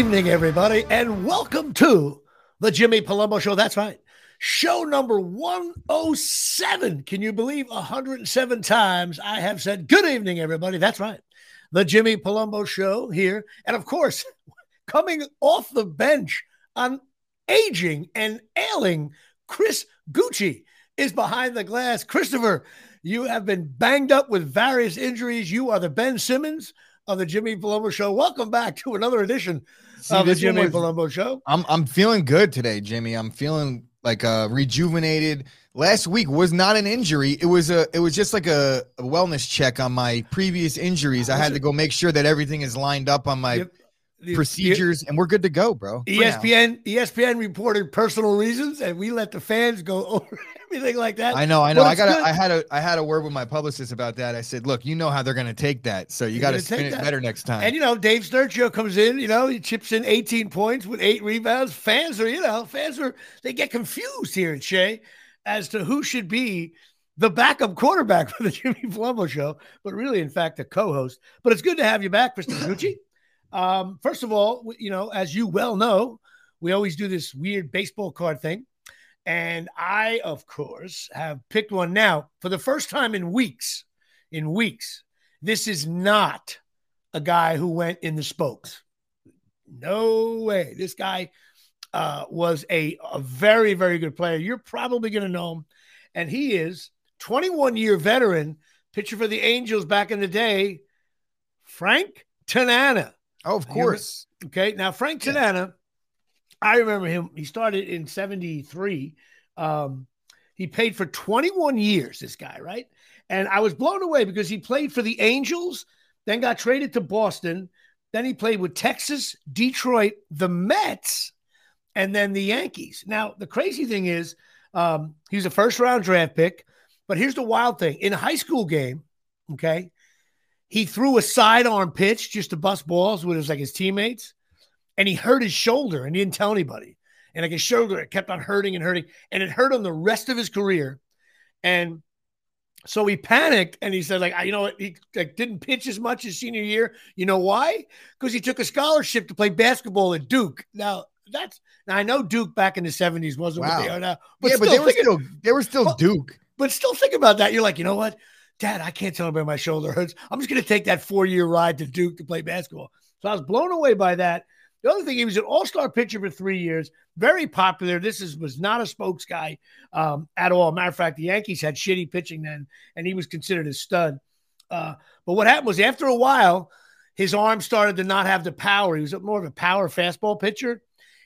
Evening, everybody, and welcome to the Jimmy Palumbo Show. That's right. Show number 107. Can you believe 107 times I have said good evening, everybody? That's right. The Jimmy Palumbo Show here. And of course, coming off the bench on aging and ailing, Chris Gucci is behind the glass. Christopher, you have been banged up with various injuries. You are the Ben Simmons of the Jimmy Palumbo Show. Welcome back to another edition See, of the Jimmy was- Palumbo Show. I'm I'm feeling good today, Jimmy. I'm feeling like uh rejuvenated. Last week was not an injury. It was a it was just like a, a wellness check on my previous injuries. I had to go make sure that everything is lined up on my Yep. Procedures and we're good to go, bro. for now. ESPN ESPN reported personal reasons, and we let the fans go over everything like that. I know, I know. I got good. I had a I had a word with my publicist about that. I said, "Look, you know how they're going to take that. So you got to spin take it that. better next time." And you know, Dave Sturcio comes in, you know, he chips in 18 points with eight rebounds. Fans are, you know, fans are they get confused here in Shea as to who should be the backup quarterback for the Jimmy Palumbo show, but really, in fact, the co-host. But it's good to have you back, Christopher Gucci. Um, first of all, you know, as you well know, we always do this weird baseball card thing. And I, of course, have picked one now for the first time in weeks. In weeks, this is not a guy who went in the spokes. No way. This guy uh, was a, a very, very good player. You're probably going to know him. And he is 21 year veteran, pitcher for the Angels back in the day, Frank Tanana. Oh, of course. Okay. Now, Frank Yeah. Tanana, I remember him. He started in 73. Um, he played for 21 years, this guy, right? And I was blown away because he played for the Angels, then got traded to Boston. Then he played with Texas, Detroit, the Mets, and then the Yankees. Now, the crazy thing is, um, he was a first round draft pick. But here's the wild thing in a high school game, okay, he threw a sidearm pitch just to bust balls with his like his teammates, and he hurt his shoulder and he didn't tell anybody. And like his shoulder, it kept on hurting and hurting, and it hurt him the rest of his career. And so he panicked and he said, like, I- you know he like didn't pitch as much his senior year. You know why? Because he took a scholarship to play basketball at Duke. Now that's now I know Duke back in the 70s wasn't what they are now. yeah, but they were think- still they were still Duke. but still think about that. You're like, you know what? Dad, I can't tell anybody my shoulder hurts. I'm just going to take that four year ride to Duke to play basketball. So I was blown away by that. The other thing, he was an all star pitcher for three years, very popular. This is was not a spokes guy um, at all. Matter of fact, the Yankees had shitty pitching then, and he was considered a stud. Uh, but what happened was after a while, his arm started to not have the power. He was more of a power fastball pitcher.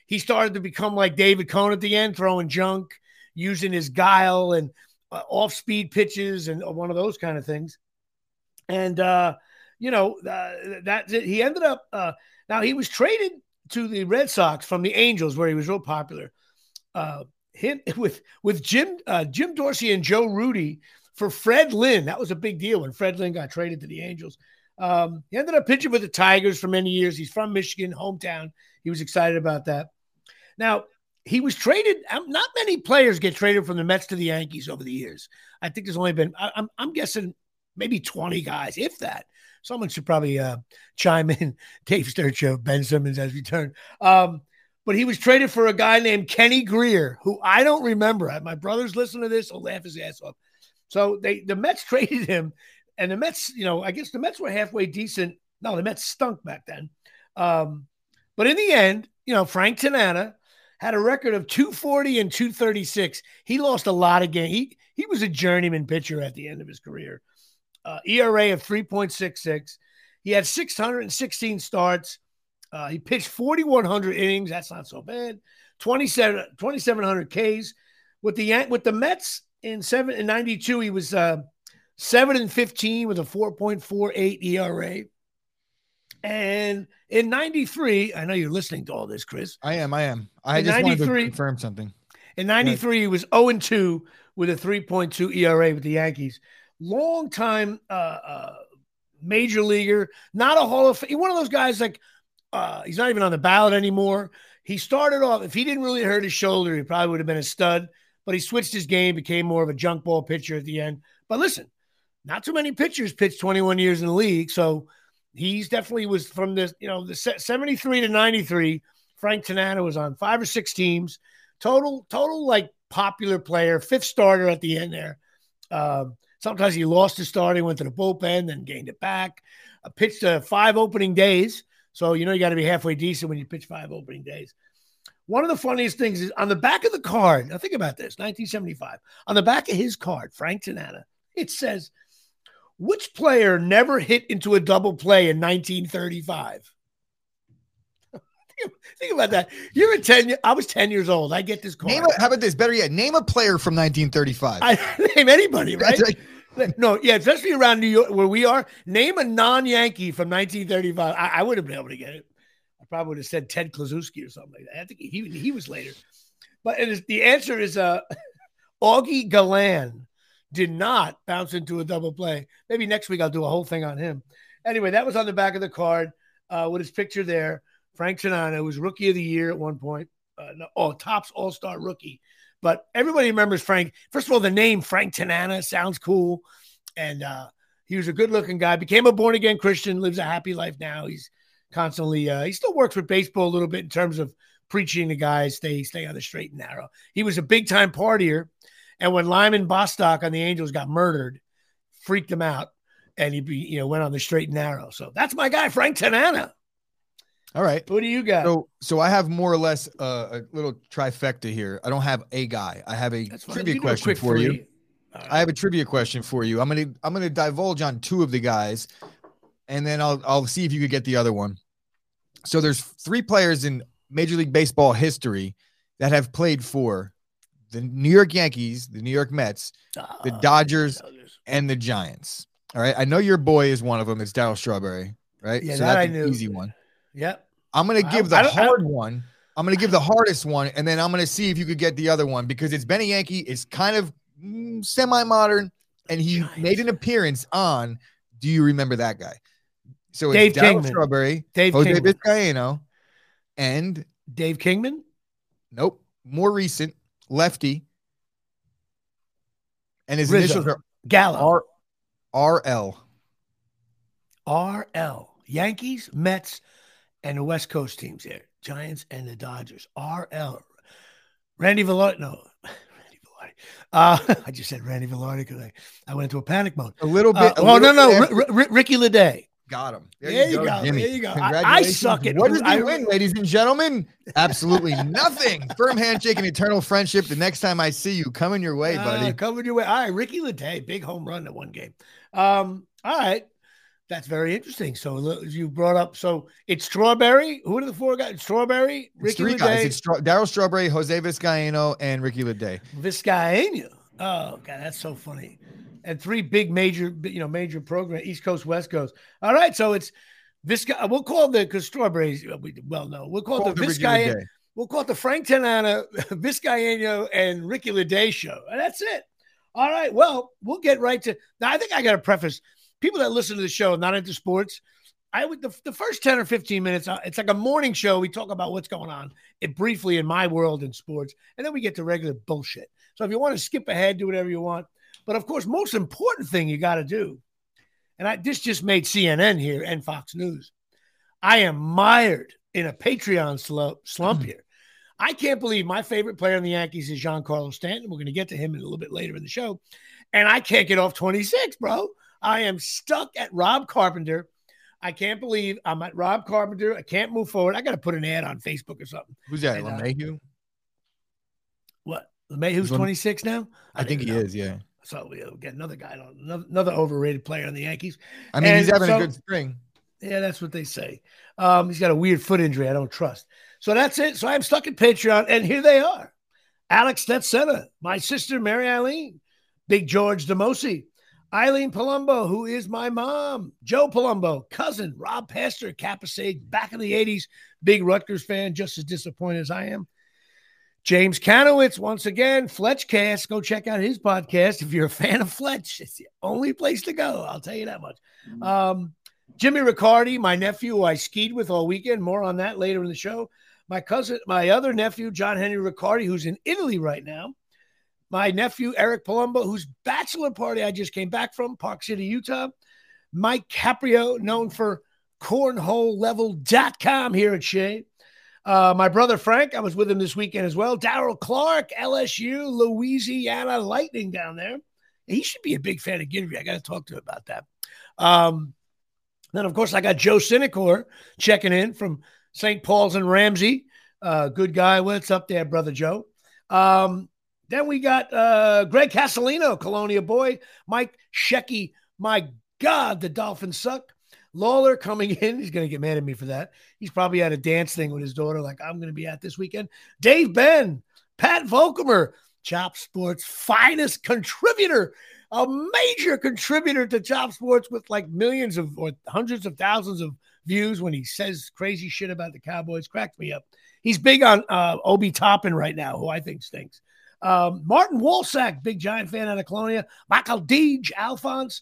He started to become like David Cone at the end, throwing junk, using his guile and uh, off speed pitches and one of those kind of things. And, uh, you know, uh, that he ended up, uh, now he was traded to the Red Sox from the Angels, where he was real popular. Uh, him with with Jim uh, Jim Dorsey and Joe Rudi for Fred Lynn. That was a big deal when Fred Lynn got traded to the Angels. Um, he ended up pitching with the Tigers for many years. He's from Michigan, hometown. He was excited about that. Now, he was traded. um, Not many players get traded from the Mets to the Yankees over the years. I think there's only been, I'm, I'm guessing maybe 20 guys, if that. Someone should probably uh, chime in. Dave Sturcho, Ben Simmons has returned. Um, but he was traded for a guy named Kenny Greer, who I don't remember. My brothers listen to this, he'll laugh his ass off. So they the Mets traded him, and the Mets, you know, I guess the Mets were halfway decent. No, the Mets stunk back then. Um, but in the end, you know, Frank Tanana had a record of 240 and 236. He lost a lot of games. He he was a journeyman pitcher at the end of his career. Uh, ERA of 3.66. He had 616 starts. Uh, he pitched 4,100 innings. That's not so bad. 27 2,700 Ks with the with the Mets in seven in 92. He was uh, seven and 15 with a 4.48 ERA. And in 93, I know you're listening to all this, Chris. I am. I am. I In just wanted to confirm something. In 93, he was 0 and 2 with a 3.2 ERA with the Yankees. Long time uh, uh, major leaguer, not a Hall of Fame. One of those guys like uh, he's not even on the ballot anymore. He started off, if he didn't really hurt his shoulder, he probably would have been a stud, but he switched his game, became more of a junk ball pitcher at the end. But listen, not too many pitchers pitched 21 years in the league. So he's definitely was from the you know the 73 to 93 frank tanana was on five or six teams. Total total like popular player fifth starter at the end there. Um, sometimes he lost his starting went to the bullpen then gained it back. Uh, pitched uh, five opening days. So you know you got to be halfway decent when you pitch five opening days. One of the funniest things is on the back of the card now think about this 1975 on the back of his card frank tanana it says which player never hit into a double play in 1935? Think about that. You're a 10. I was 10 years old. I get this. Name a, how about this? Better yet, name a player from 1935. I name anybody, right? no, yeah, especially around New York where we are. Name a non-Yankee from 1935. I, I would have been able to get it. I probably would have said Ted Kluszewski or something like that. I think he he was later. But is, the answer is uh Augie Galan did not bounce into a double play. Maybe next week I'll do a whole thing on him. Anyway, that was on the back of the card uh, with his picture there. Frank Tanana was rookie of the year at one point. Uh, no, oh, Topps All Star rookie. But everybody remembers Frank. First of all, the name Frank Tanana sounds cool. And uh, he was a good looking guy, became a born again Christian, lives a happy life now. He's constantly, uh, he still works with baseball a little bit in terms of preaching to guys, stay, stay on the straight and narrow. He was a big time partier and when Lyman Bostock on the Angels got murdered, freaked him out, and he be, you know went on the straight and narrow. So that's my guy, Frank Tanana. All right. What do you got? So, so I have more or less uh, a little trifecta here. I don't have a guy. I have a trivia question for you. Right. I have a trivia question for you. I'm gonna I'm gonna divulge on two of the guys, and then I'll I'll see if you could get the other one. So there's three players in Major League Baseball history that have played for the New York Yankees, the New York Mets, the ah, Dodgers, and the Giants. All right. I know your boy is one of them. It's Darryl Strawberry, right? Yeah, so that I knew. Easy one. Yep. I'm gonna give the hard one. I'm gonna give the hardest one, and then I'm gonna see if you could get the other one because it's Benny Yankee. It's kind of mm, semi-modern, and he Giants. made an appearance on. Do you remember that guy? So it's Dave Kingman. Strawberry, Dave Jose Kingman. Vizcaino, and Dave Kingman. Nope, more recent lefty, and his Rizzo. initials are Gallo. R RL. RL. Yankees, Mets, and the West Coast teams here. Giants and the Dodgers. RL. Randy Velarde. No. Randy Velarde. Uh, I just said Randy Velarde because I, I went into a panic mode. A little bit. Uh, oh, no, no. R- R- Ricky Ledee. Got him. There, there you, go, go There you go. I, I suck at What does he win, ladies and gentlemen? Absolutely nothing. Firm handshake and eternal friendship. The next time I see you, coming your way, buddy. Uh, coming your way. All right, Ricky Ledee, big home run at one game. Um, all right. That's very interesting. So you brought up, so it's Strawberry. Who are the four guys? Strawberry, Ricky it's three Ledee, guys. It's Stra- Darryl Strawberry, Jose Vizcaino, and Ricky Ledee. Vizcaino. Oh God, that's so funny and three big major, you know, major program, East Coast, West Coast. All right, so it's this guy. We'll call the because strawberries. Uh, we well know. We'll call, call it the, the. We'll call it the Frank Tanana, Vizcaino, and Ricky Ledee show. And that's it. All right. Well, we'll get right to now. I think I got to preface people that listen to the show, not into sports. I would the, the first 10 or 15 minutes, uh, it's like a morning show. We talk about what's going on it briefly in my world in sports, and then we get to regular bullshit. So if you want to skip ahead, do whatever you want. But of course, most important thing you got to do, and I, this just made CNN here and Fox News. I am mired in a Patreon slump, slump mm. here. I can't believe my favorite player in the Yankees is Giancarlo Stanton. We're going to get to him a little bit later in the show. And I can't get off 26, bro. I am stuck at Rob Carpenter. I can't believe I'm at Rob Carpenter. I can't move forward. I got to put an ad on Facebook or something. Who's that? And, LeMahieu? Uh, what? LeMahieu's 26 now? I, I think he know. is, yeah. So we'll get another guy, another, another overrated player on the Yankees. I mean, and he's having so, a good spring. Yeah, that's what they say. Um, he's got a weird foot injury. I don't trust. So that's it. So I'm stuck at Patreon, and here they are: Alex Netseta, my sister Mary Eileen, Big George Demosi, Eileen Palumbo, who is my mom, Joe Palumbo, cousin Rob Pastor, Kappa back in the '80s, big Rutgers fan, just as disappointed as I am. James Kanowitz, once again, Fletchcast. Go check out his podcast. If you're a fan of Fletch, it's the only place to go. I'll tell you that much. Mm-hmm. Um, Jimmy Riccardi, my nephew, who I skied with all weekend. More on that later in the show. My cousin, my other nephew, John Henry Riccardi, who's in Italy right now. My nephew, Eric Palumbo, whose bachelor party I just came back from, Park City, Utah. Mike Caprio, known for cornholelevel.com here at Shea. Uh, my brother Frank, I was with him this weekend as well. Daryl Clark, LSU, Louisiana Lightning down there. He should be a big fan of Giddry. I got to talk to him about that. Um, then, of course, I got Joe Cinecor checking in from St. Paul's and Ramsey. Uh, good guy. What's up there, brother Joe? Um, then we got uh, Greg Castellino, Colonia boy. Mike Shecky. My God, the Dolphins suck. Lawler coming in. He's going to get mad at me for that. He's probably at a dance thing with his daughter, like I'm going to be at this weekend. Dave Ben, Pat Volkemer, Chop Sports' finest contributor, a major contributor to Chop Sports with like millions of or hundreds of thousands of views when he says crazy shit about the Cowboys. Cracked me up. He's big on uh, Obi Toppin right now, who I think stinks. Um, Martin Walsack, big giant fan out of Colonia. Michael Deej, Alphonse,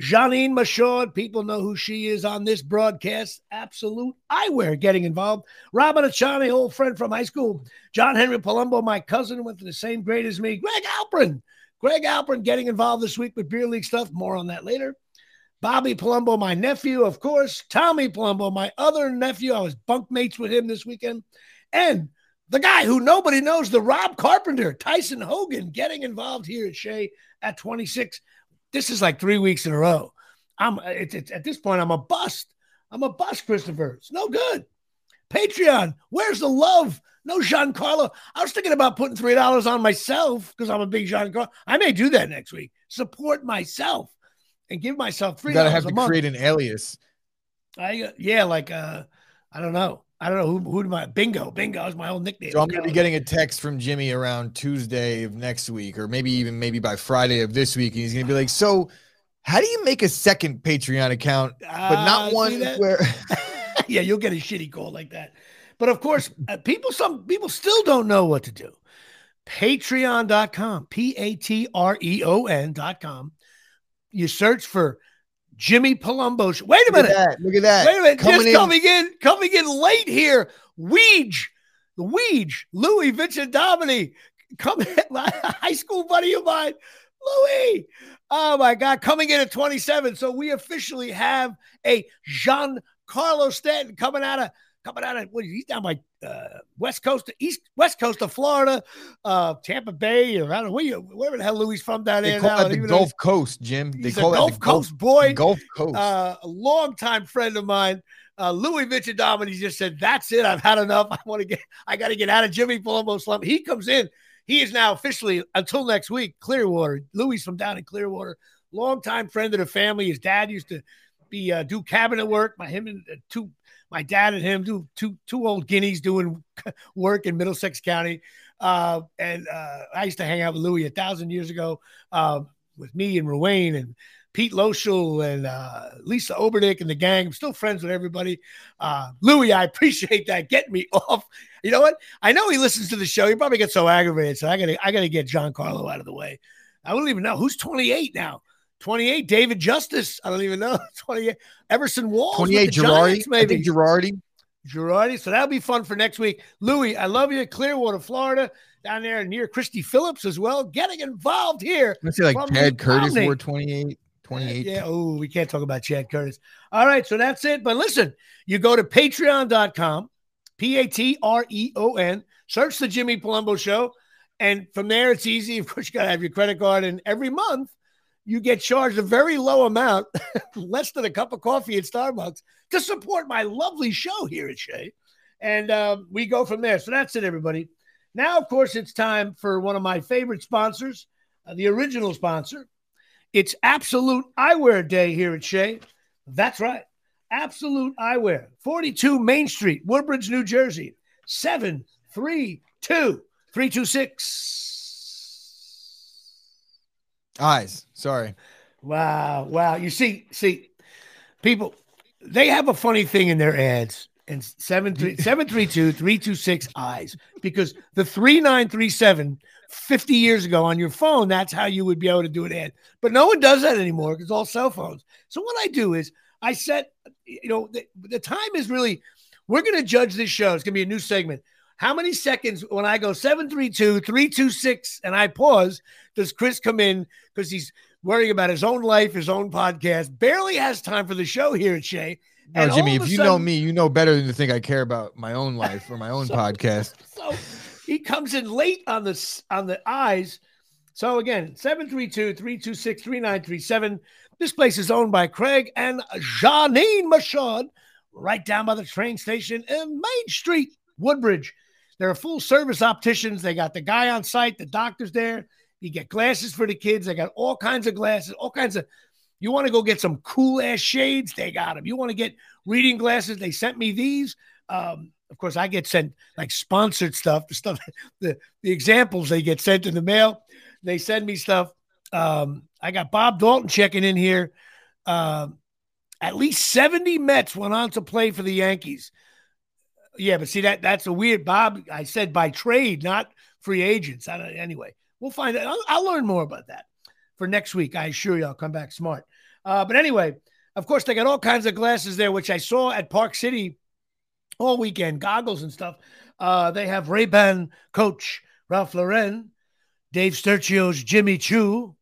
Janine Mashaud, people know who she is on this broadcast. Absolute eyewear getting involved. Robin Achani, old friend from high school. John Henry Palumbo, my cousin, went to the same grade as me. Greg Alprin. Greg Alprin getting involved this week with beer league stuff. More on that later. Bobby Palumbo, my nephew, of course. Tommy Palumbo, my other nephew. I was bunkmates with him this weekend. And the guy who nobody knows, the Rob Carpenter, Tyson Hogan, getting involved here at Shea at 26. This is like three weeks in a row. I'm it's, it's, at this point, I'm a bust. I'm a bust, Christopher. It's no good. Patreon, where's the love? No Giancarlo. I was thinking about putting three dollars on myself because I'm a big Giancarlo. I may do that next week. Support myself and give myself three. You gotta have to month. create an alias. I uh, yeah, like uh, I don't know. I don't know who who do my bingo bingo is my old nickname. So I'm gonna be getting a text from Jimmy around Tuesday of next week, or maybe even maybe by Friday of this week, and he's gonna be like, "So, how do you make a second Patreon account, but not uh, one where?" yeah, you'll get a shitty call like that. But of course, uh, people some people still don't know what to do. Patreon.com, P A T R E O N.com. You search for Jimmy Palumbo. Wait a minute. Look at that. Look at that. Wait a minute. Coming Just in. coming in, coming in late here. Weege, the Weege, Louis Vincent Domini, coming high school buddy of mine, Louis. Oh my God, coming in at 27. So we officially have a Jean Carlos Stanton coming out of coming out of what he's down by uh, west coast to east west coast of Florida, uh, Tampa Bay, or I don't know where, you, wherever the hell Louis from down there. They call now, the Gulf Coast, Jim. They call it Gulf the Coast Gulf, boy. Gulf Coast. Uh, a longtime friend of mine. Uh, Louis Vichadomini just said, "That's it. I've had enough. I want to get. I got to get out of Jimmy Palumbo slump." He comes in. He is now officially until next week Clearwater. Louis from down in Clearwater, longtime friend of the family. His dad used to be uh, do cabinet work. My him and uh, two my dad and him do two two old guineas doing work in Middlesex County. Uh, and uh, I used to hang out with Louis a thousand years ago uh, with me and Ruane and Pete Loschel and uh, Lisa Oberdick and the gang. I'm still friends with everybody. Uh, Louis, I appreciate that. Get me off. You know what? I know he listens to the show. He probably gets so aggravated. So I gotta I gotta get Giancarlo out of the way. I don't even know who's 28 now. 28, David Justice. I don't even know. 28, Everson Walls. 28, Girardi. maybe. Girardi. Girardi. So that'll be fun for next week. Louis, I love you. Clearwater, Florida, down there near Christy Phillips as well. Getting involved here. Let's say like Chad Curtis wore 28. 28. Yeah. Oh, we can't talk about Chad Curtis. All right. So that's it. But listen, you go to patreon.com, P A T R E O N, search the Jimmy Palumbo show. And from there, it's easy. Of course, you got to have your credit card. And every month, you get charged a very low amount, less than a cup of coffee at Starbucks, to support my lovely show here at Shea. And um, we go from there. So that's it, everybody. Now, of course, it's time for one of my favorite sponsors, uh, the original sponsor. It's Absolute Eyewear Day here at Shea. That's right. Absolute Eyewear, 42 Main Street, Woodbridge, New Jersey, 732 326. Eyes. Sorry. Wow. Wow. You see, see, people, they have a funny thing in their ads. And 732 326 eyes because the 3937 50 years ago on your phone, that's how you would be able to do an ad. But no one does that anymore because all cell phones. So what I do is I set, you know, the, the time is really, we're going to judge this show. It's going to be a new segment. How many seconds when I go 732, 326, and I pause, does Chris come in because he's worrying about his own life, his own podcast, barely has time for the show here at Shea. No, And Jimmy, if you know me, you know better than to think I care about my own life or my own So- podcast. So he comes in late on the on the eyes. So again, 732-326-3937. This place is owned by Craig and Janine Machad, right down by the train station in Main Street, Woodbridge. They're a full service opticians. They got the guy on site, the doctor's there. You get glasses for the kids. They got all kinds of glasses, all kinds of. You want to go get some cool ass shades? They got them. You want to get reading glasses? They sent me these. Um, of course, I get sent like sponsored stuff, the stuff, the the examples they get sent in the mail. They send me stuff. Um, I got Bob Dalton checking in here. Um, at least 70 Mets went on to play for the Yankees. Yeah, but see that that's a weird Bob. I said by trade, not free agents. I don't, anyway, we'll find out. I'll, I'll learn more about that for next week. I assure you, I'll come back smart. Uh, but anyway, of course, they got all kinds of glasses there, which I saw at Park City all weekend, goggles and stuff. Uh, they have Ray Ban Coach Ralph Lauren, Dave Sturchio's Jimmy Choo,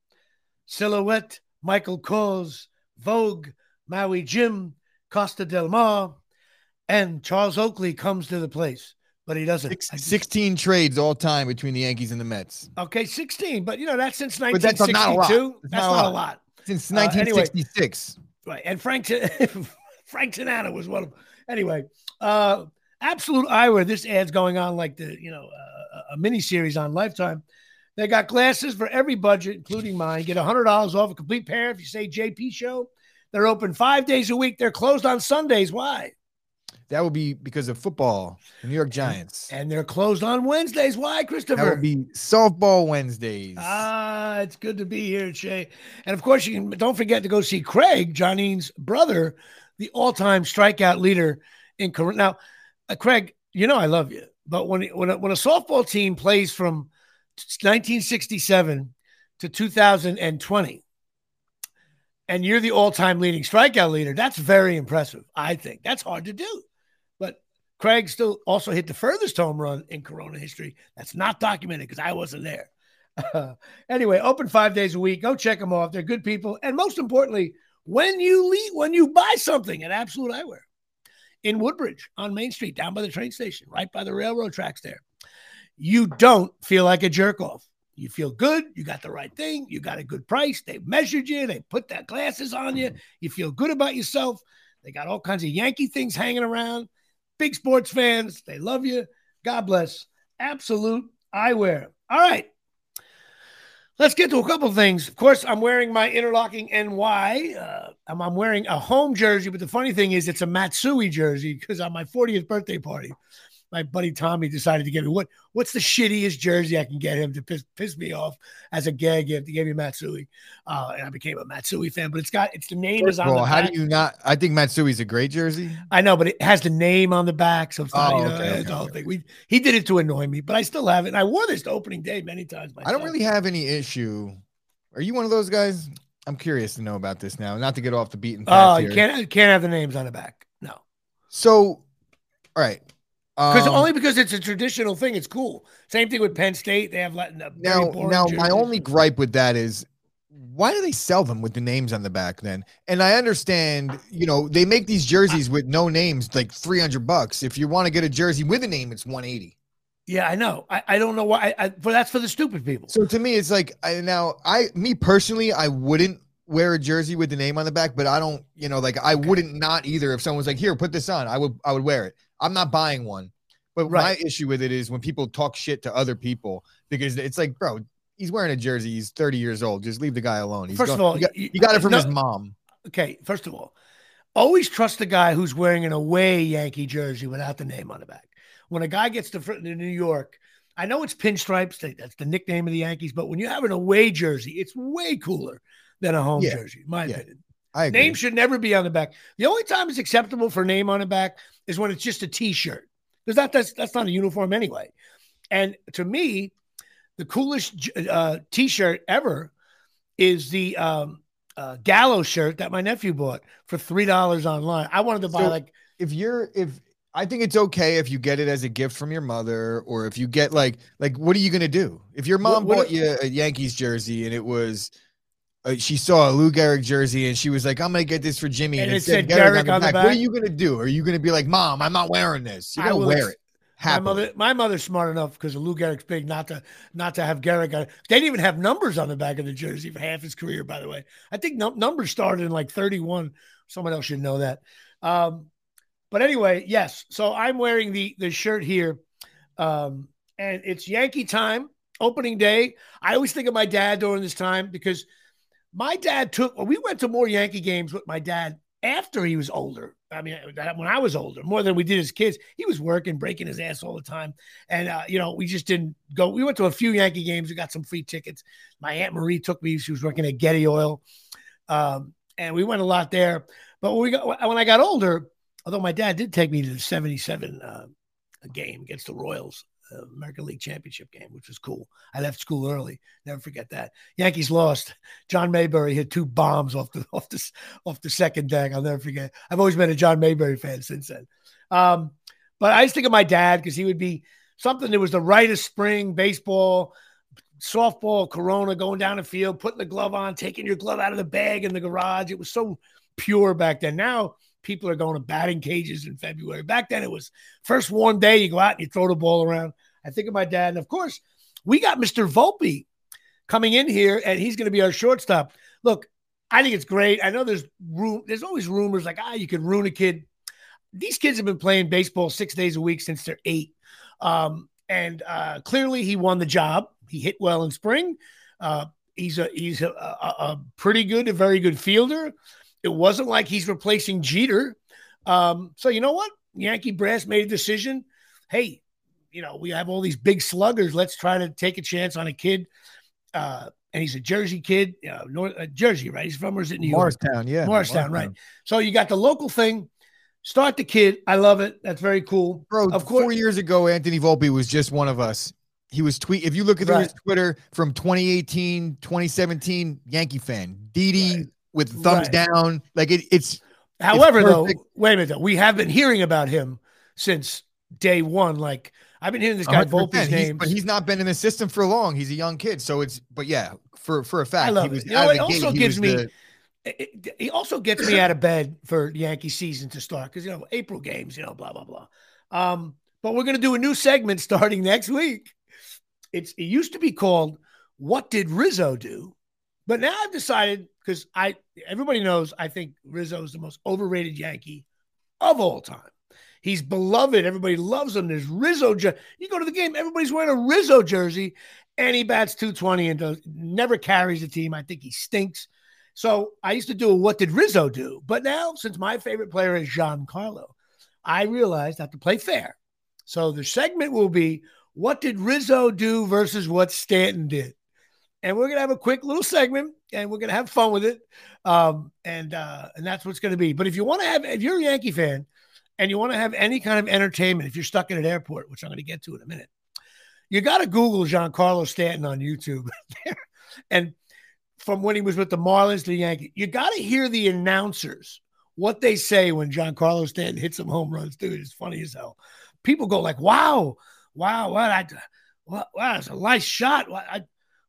Silhouette, Michael Kors, Vogue, Maui Jim, Costa Del Mar, and Charles Oakley comes to the place, but he doesn't. Six, just- 16 trades all time between the Yankees and the Mets Okay, 16, but you know, that's since But that's not a lot. 1962. That's not a not a lot. lot. since Uh, anyway. 1966. Right. And Frank Frank Tanana was one of them. Anyway, uh Absolute Eyewear, this ad's going on like the, you know, uh, a mini series on Lifetime. They got glasses for every budget, including mine. Get $100 off a complete pair if you say JP Show. They're open five days a week. They're closed on Sundays. Why? That would be because of football, the New York Giants. And they're closed on Wednesdays. Why, Christopher? That would be softball Wednesdays. Ah, it's good to be here, Shea. And of course, you can don't forget to go see Craig, Johnine's brother, the all-time strikeout leader in Cor- now. Uh, Craig, you know I love you, but when when a, when a softball team plays from 1967 to 2020, and you're the all-time leading strikeout leader, that's very impressive. I think that's hard to do. Craig still also hit the furthest home run in Corona history. That's not documented because I wasn't there. anyway, open five days a week. Go check them off. They're good people. And most importantly, when you leave, when you buy something at Absolute Eyewear in Woodbridge on Main Street, down by the train station, right by the railroad tracks there, you don't feel like a jerk off. You feel good. You got the right thing. You got a good price. They measured you. They put that glasses on you. Mm-hmm. You feel good about yourself. They got all kinds of Yankee things hanging around. Big sports fans. They love you. God bless. Absolute eyewear. All right. Let's get to a couple things. Of course, I'm wearing my interlocking NY. Uh, I'm, I'm wearing a home jersey, but the funny thing is, it's a Matsui jersey because on my 40th birthday party, my buddy Tommy decided to give me what what's the shittiest jersey I can get him to piss, piss me off as a gag gift. He gave me Matsui, uh, and I became a Matsui fan. But it's got it's the name is on Well, how back. do you not? I think Matsui's a great jersey. I know, but it has the name on the back, so it's not. Oh, you know, okay, okay, the whole okay. thing. We he did it to annoy me, but I still have it. And I wore this to opening day many times. I don't really have any issue. Are you one of those guys? I'm curious to know about this now. Not to get off the beaten path. Oh, you can't can't have the names on the back. No, So, all right. Because Um, only because it's a traditional thing. It's cool. Same thing with Penn State. They have Latin. uh, now, now my only gripe with that is why do they sell them with the names on the back then? And I understand, you know, they make these jerseys with no names like 300 bucks. If you want to get a jersey with a name, it's 180. Yeah, I know. I, I don't know why. I, I, but that's for the stupid people. So to me, it's like I now I me personally, I wouldn't wear a jersey with the name on the back, but I don't, you know, like I wouldn't not either. If someone was like, "Here, put this on," I would I would wear it. I'm not buying one. But Right. my issue with it is when people talk shit to other people because it's like, bro, he's wearing a jersey. He's 30 years old. Just leave the guy alone. He's First of all, he got, you- he got it from no- his mom. Okay, first of all, always trust the guy who's wearing an away Yankee jersey without the name on the back. When a guy gets to New York, I know it's pinstripes. That's the nickname of the Yankees. But when you have an away jersey, it's way cooler than a home Yeah, jersey, my yeah. opinion. I agree. Name should never be on the back. The only time it's acceptable for name on the back is when it's just a T-shirt, because that, that's that's not a uniform anyway. And to me, the coolest uh, T-shirt ever is the um, uh, Gallo shirt that my nephew bought for three dollars online. I wanted to buy So- like if you're if I think it's okay if you get it as a gift from your mother, or if you get like like what are you gonna do if your What- mom what bought if- you a Yankees jersey and it was uh, she saw a Lou Gehrig jersey and she was like, "I'm gonna get this for Jimmy." And And, it said Gehrig, on, the, on the back. back. What are you gonna do? Are you gonna be like, "Mom, I'm not wearing this"? You're gonna wear ex- it. My mother, my mother's smart enough because Lou Gehrig's big not to not to have Gehrig on. They didn't even have numbers on the back of the jersey for half his career. By the way, I think num- numbers started in like 31. Someone else should know that. Um, but anyway, yes. So I'm wearing the the shirt here, um, and it's Yankee time, opening day. I always think of my dad during this time because my dad took. Well, we went to more Yankee games with my dad after he was older. I mean, when I was older, more than we did as kids. He was working, breaking his ass all the time, and uh, you know, we just didn't go. We went to a few Yankee games. We got some free tickets. My aunt Marie took me. She was working at Getty Oil, um, and we went a lot there. But when we got when I got older, although my dad did take me to the '77 uh, game against the Royals, uh, American League Championship game, which was cool. I left school early. Never forget that. Yankees lost. John Mayberry hit two bombs off the off the off the second deck. I'll never forget. I've always been a John Mayberry fan since then. Um, but I just think of my dad because he would be something that was the right of spring baseball, softball, Corona, going down the field, putting the glove on, taking your glove out of the bag in the garage. It was so pure back then. Now people are going to batting cages in February. Back then it was first warm day, you go out and you throw the ball around. I think of my dad, and of course, we got Mr. Volpe coming in here, and he's going to be our shortstop. Look, I think it's great. I know there's room. There's always rumors like, ah, you can ruin a kid. These kids have been playing baseball six days a week since they're eight, um, and uh, clearly he won the job. He hit well in spring. Uh, he's a he's a, a, a pretty good, a very good fielder. It wasn't like he's replacing Jeter. Um, so you know what? Yankee brass made a decision. Hey, you know we have all these big sluggers. Let's try to take a chance on a kid. Uh, and he's a Jersey kid, uh, North uh, Jersey, right? He's from or is it New York? Morristown, yeah, Morristown, right? So you got the local thing. Start the kid. I love it. That's very cool. Bro, Of course- four years ago, Anthony Volpe was just one of us. He was tweet. If you look at his Twitter from 2018, 2017, Yankee fan, Didi Right. With thumbs Right. down. Like it, it's However, though, wait a minute. Though. We have been hearing about him since day one. Like I've been hearing this guy Volpe's name. but he's not been in the system for long. He's a young kid, so it's. But yeah, for for a fact, love he it. was You know, it also gate, gives me- the- it- it- he also gets me out of bed for Yankee season to start because you know April games, you know, blah blah blah. Um, but we're gonna do a new segment starting next week. It's it used to be called "What Did Rizzo Do," but now I've decided because I everybody knows I think Rizzo is the most overrated Yankee of all time. He's beloved. Everybody loves him. There's Rizzo. jer- You go to the game, everybody's wearing a Rizzo jersey, and he bats 220 and does, never carries the team. I think he stinks. So I used to do a what did Rizzo do? But now, since my favorite player is Giancarlo, I realized I have to play fair. So the segment will be what did Rizzo do versus what Stanton did? And we're gonna have a quick little segment and we're gonna have fun with it. Um, and uh, and that's what's gonna be. But if you want to have if you're a Yankee fan and you want to have any kind of entertainment, if you're stuck in an airport, which I'm gonna get to in a minute, you gotta Google Giancarlo Stanton on YouTube. and from when he was with the Marlins to the Yankees. You got to hear the announcers what they say when Giancarlo Stanton hits some home runs, dude. It's funny as hell. People go like, "Wow, wow, what I, wow, that's a nice shot. I,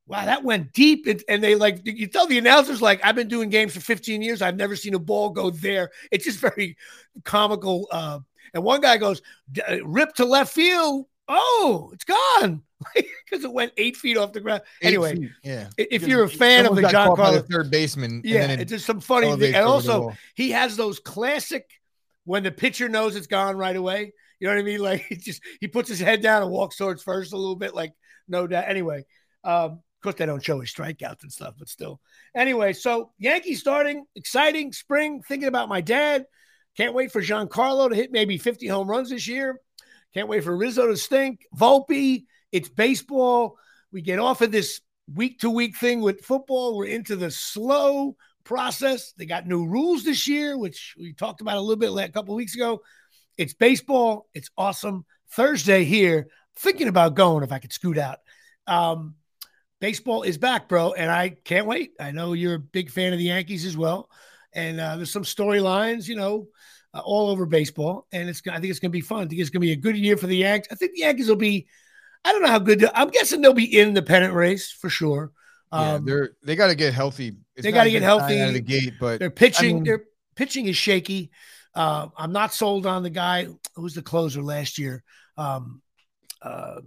wow, that went deep." And, and they like, you tell the announcers like, "I've been doing games for 15 years. I've never seen a ball go there." It's just very comical. Uh, and one guy goes, "D- uh, "Rip to left field." Oh, it's gone because it went eight feet off the ground. Anyway, feet, yeah. if you're a fan of the Giancarlo, third baseman, yeah, and then it's just some funny thing. And also, he has those classic when the pitcher knows it's gone right away. You know what I mean? Like he just he puts his head down and walks towards first a little bit, like no doubt. Anyway, um, of course they don't show his strikeouts and stuff, but still. Anyway, so Yankees starting, exciting spring. Thinking about my dad. Can't wait for Giancarlo to hit maybe 50 home runs this year. Can't wait for Rizzo to stink. Volpe, it's baseball. We get off of this week to week thing with football. We're into the slow process. They got new rules this year, which we talked about a little bit a couple weeks ago. It's baseball. It's awesome. Thursday here. Thinking about going if I could scoot out. Um, baseball is back, bro, and I can't wait. I know you're a big fan of the Yankees as well, and uh, there's some storylines, you know, uh, all over baseball, and it's. I think it's going to be fun. I think it's going to be a good year for the Yankees. I think the Yankees will be. I don't know how good. I'm guessing they'll be in the pennant race for sure, Um, yeah, they're they got to get healthy. It's they got to get healthy out of the gate, but they're pitching. I mean, their pitching is shaky. Uh, I'm not sold on the guy who was the closer last year. Um, uh,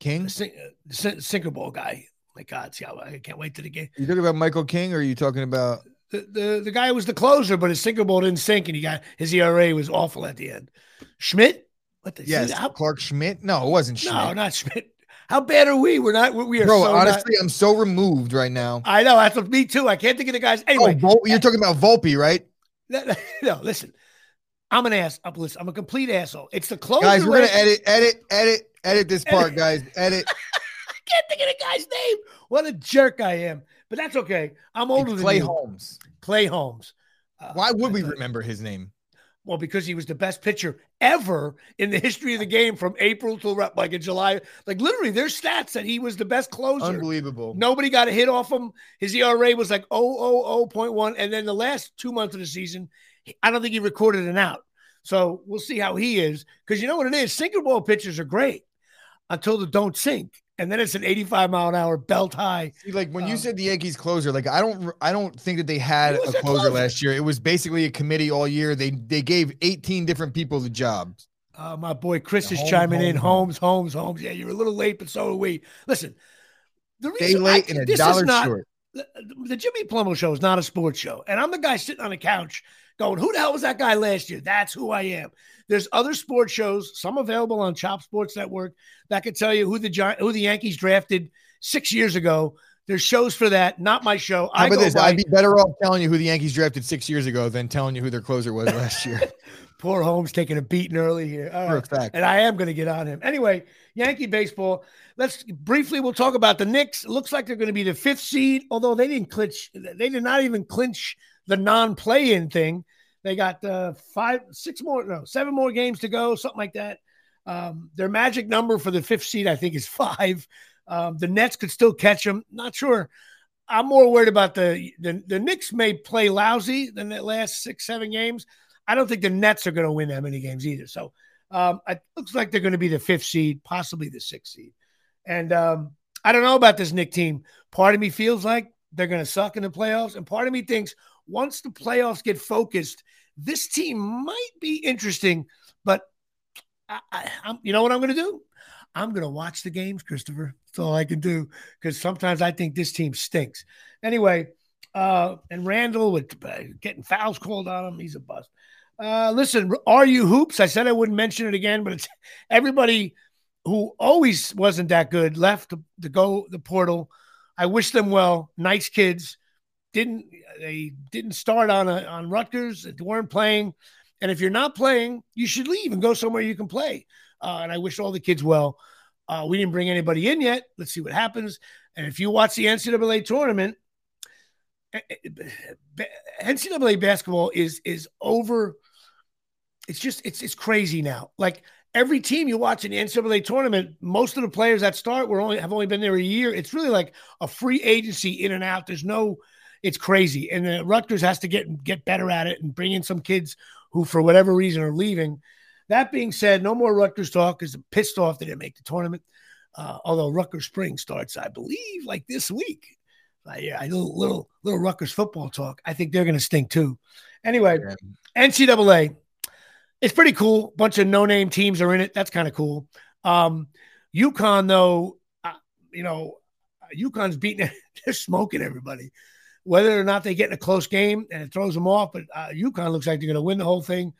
King, the, sing, the sinker ball guy. My God, see how I can't wait to the game. You talking about Michael King, or are you talking about the, the the guy who was the closer, but his sinker ball didn't sink, and he got his ERA was awful at the end. Schmidt, what the yes, how, Clarke Schmidt? No, it wasn't Schmidt. No, not Schmidt. How bad are we? We're not. We are. Bro, so honestly, not, I'm so removed right now. I know. That's what me too. I can't think of the guys. Oh, anyway, oh, Vol- you're talking about Volpe, right? No, listen. I'm an ass. I'm, listen, I'm a complete asshole. It's the closer. Guys, we're gonna edit, edit, edit, edit this part, guys. Edit. Can't think of the guy's name. What a jerk I am. But that's okay. I'm older it's than Clay you. Holmes. Clay Holmes. Uh, Why would we remember his name? Well, because he was the best pitcher ever in the history of the game from April till like in July. Like literally, there's stats that he was the best closer. Unbelievable. Nobody got a hit off him. His ERA was like 0.1. And then the last two months of the season, I don't think he recorded an out. So we'll see how he is. Because you know what it is? Sinker ball pitchers are great until they don't sink and then it's an 85 mile an hour belt high. See, like when um, you said the Yankees closer, like I don't, I don't think that they had a closer, closer, last year. It was basically a committee all year. They they gave 18 different people the job. Uh, my boy Chris is chiming home, in. Holmes, Holmes, Holmes. Yeah, you're a little late, but so are we. Listen, the reason Day late I, and a dollar not, short. The, the Jimmy Palumbo show is not a sports show, and I'm the guy sitting on the couch going, "Who the hell was that guy last year?" That's who I am. There's other sports shows, some available on Chop Sports Network, that could tell you who the Gi- who the Yankees drafted six years ago. There's shows for that, not my show. How I about this? By- I'd be better off telling you who the Yankees drafted six years ago than telling you who their closer was last year. Poor Holmes taking a beating early here. All right. fact. And I am going to get on him. Anyway, Yankee baseball. Let's briefly, we'll talk about the Knicks. It looks like they're going to be the fifth seed, although they didn't clinch. They did not even clinch the non play in thing. They got uh, five, six more, no, seven more games to go, something like that. Um, their magic number for the fifth seed, I think, is five. Um, the Nets could still catch them. Not sure. I'm more worried about the, the the Knicks may play lousy than the last six, seven games. I don't think the Nets are going to win that many games either. So um, it looks like they're going to be the fifth seed, possibly the sixth seed. And um, I don't know about this Knick team. Part of me feels like they're going to suck in the playoffs, and part of me thinks once the playoffs get focused, this team might be interesting. But I, I, you know what I'm going to do? I'm going to watch the games, Christopher. That's all I can do because sometimes I think this team stinks. Anyway, uh, and Randle with uh, getting fouls called on him, he's a bust. Uh, listen, are you hoops? I said I wouldn't mention it again, but it's everybody who always wasn't that good left to, to go the portal. I wish them well. Nice kids didn't they didn't start on a, on Rutgers. They weren't playing, and if you're not playing, you should leave and go somewhere you can play. Uh, and I wish all the kids well. Uh, we didn't bring anybody in yet. Let's see what happens. And if you watch the NCAA tournament, eh, eh, NCAA basketball is is over. It's just it's it's crazy now. Like every team you watch in the NCAA tournament, most of the players that start were only have only been there a year. It's really like a free agency in and out. There's no it's crazy. And the Rutgers has to get get better at it and bring in some kids who, for whatever reason, are leaving. That being said, no more Rutgers talk because I'm pissed off they didn't make the tournament. Uh, although Rutgers spring starts, I believe, like this week. Uh, yeah, a little, little little Rutgers football talk. I think they're going to stink too. Anyway, yeah. NCAA, it's pretty cool. Bunch of no name teams are in it. That's kind of cool. Um, UConn though, uh, you know, UConn's beating. they're smoking everybody whether or not they get in a close game and it throws them off. But uh, UConn looks like they're going to win the whole thing.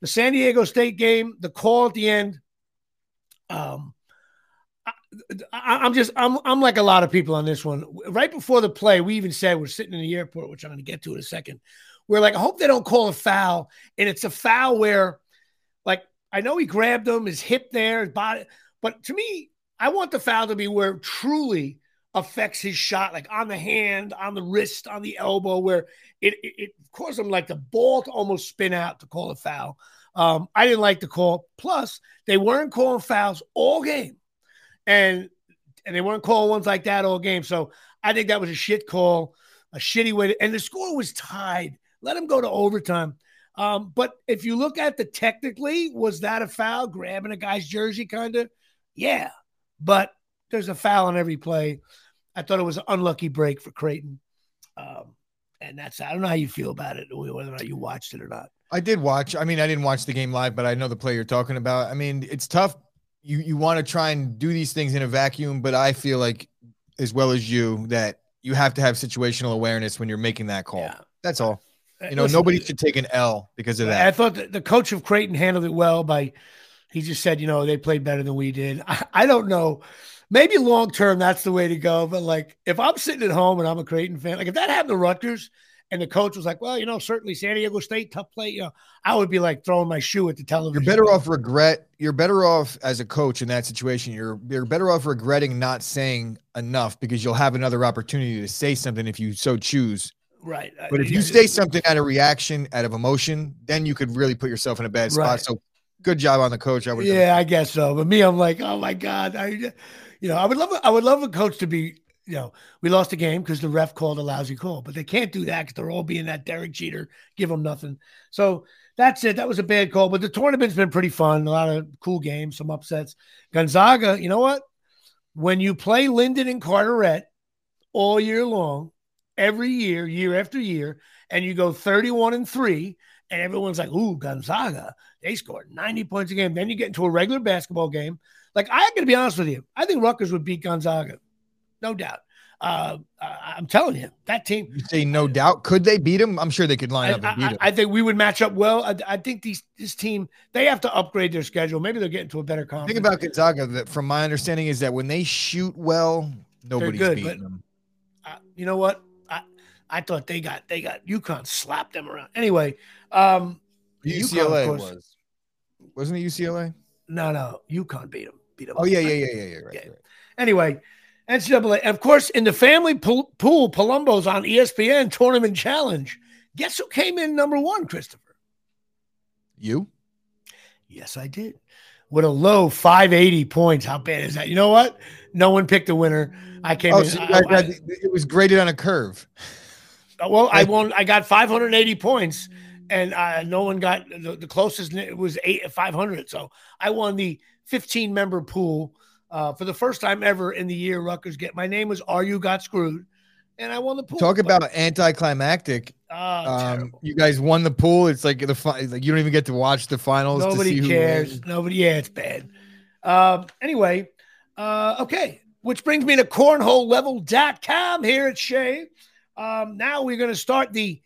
The San Diego State game, the call at the end. Um, I, am just I'm I'm like a lot of people on this one. Right before the play, we even said we're sitting in the airport, which I'm going to get to in a second. We're like, I hope they don't call a foul, and it's a foul where, like, I know he grabbed him, his hip there, his body, but to me, I want the foul to be where truly affects his shot, like on the hand, on the wrist, on the elbow, where it, it, it caused him like the ball to almost spin out to call a foul. Um, I didn't like the call. Plus, they weren't calling fouls all game, and and they weren't calling ones like that all game. So I think that was a shit call, a shitty way. To, and the score was tied. Let him go to overtime. Um, but if you look at the technically, was that a foul? Grabbing a guy's jersey, kind of, yeah. But there's a foul on every play. I thought it was an unlucky break for Creighton. Um, and that's I don't know how you feel about it, whether or not you watched it or not. I did watch. I mean, I didn't watch the game live, but I know the play you're talking about. I mean, it's tough. You you want to try and do these things in a vacuum, but I feel like, as well as you, that you have to have situational awareness when you're making that call. Yeah. That's all. Uh, you know, Listen, nobody should take an L because of that. I thought the coach of Creighton handled it well by he just said, you know, they played better than we did. I, I don't know maybe long term that's the way to go. But like if I'm sitting at home and I'm a Creighton fan, like if that happened to Rutgers and the coach was like, well, you know, certainly San Diego State, tough play, you know, I would be like throwing my shoe at the television. You're better off regret. You're better off as a coach in that situation. You're you're better off regretting not saying enough because you'll have another opportunity to say something if you so choose. Right. But if you say something out of reaction, out of emotion, then you could really put yourself in a bad spot. Right. So good job on the coach. I would. Yeah, I guess so. But me, I'm like, oh my god, I you know, I would love I would love a coach to be, you know, we lost the game because the ref called a lousy call, but they can't do that because they're all being that Derek Jeter, give them nothing. So that's it. That was a bad call, but the tournament's been pretty fun. A lot of cool games, some upsets. Gonzaga, you know what? When you play Linden and Carteret all year long, every year, year after year, and you go 31 and three, and everyone's like, ooh, Gonzaga, they scored 90 points a game. Then you get into a regular basketball game like I got to be honest with you, I think Rutgers would beat Gonzaga, no doubt. Uh, I'm telling you, that team. You say no doubt. Could they beat them? I'm sure they could line I, up and beat them. I, I, think we would match up well. I, I, think these this team they have to upgrade their schedule. Maybe they're getting to a better conference. Think about Gonzaga. That from my understanding is that when they shoot well, nobody's good, beating them. Uh, you know what? I I thought they got they got UConn slapped them around. Anyway, um, UCLA UConn, was wasn't it UCLA? No, no, UConn beat them beat them. Oh yeah, yeah, yeah, yeah, yeah. Right, yeah. right. Anyway, NCAA, of course, in the family pool, pool, Palumbo's on ESPN Tournament Challenge. Guess who came in number one, Christopher? You? Yes, I did. With a low 580 points. How bad is that? You know what? No one picked a winner. I came oh, in. So I, I, it was graded on a curve. Well, I won. I got 580 points, and uh, no one got the, the closest. It was eight 500. So I won the 15 member pool uh, for the first time ever in the year Rutgers get. My name was Are You Got Screwed, and I won the pool. Talk about anticlimactic. Oh, um, you guys won the pool. It's like the fi- like you don't even get to watch the finals. Nobody cares. Nobody. Yeah, it's bad. Um, anyway, uh, okay. Which brings me to cornholelevel.com here at Shea. Um, now we're going to start the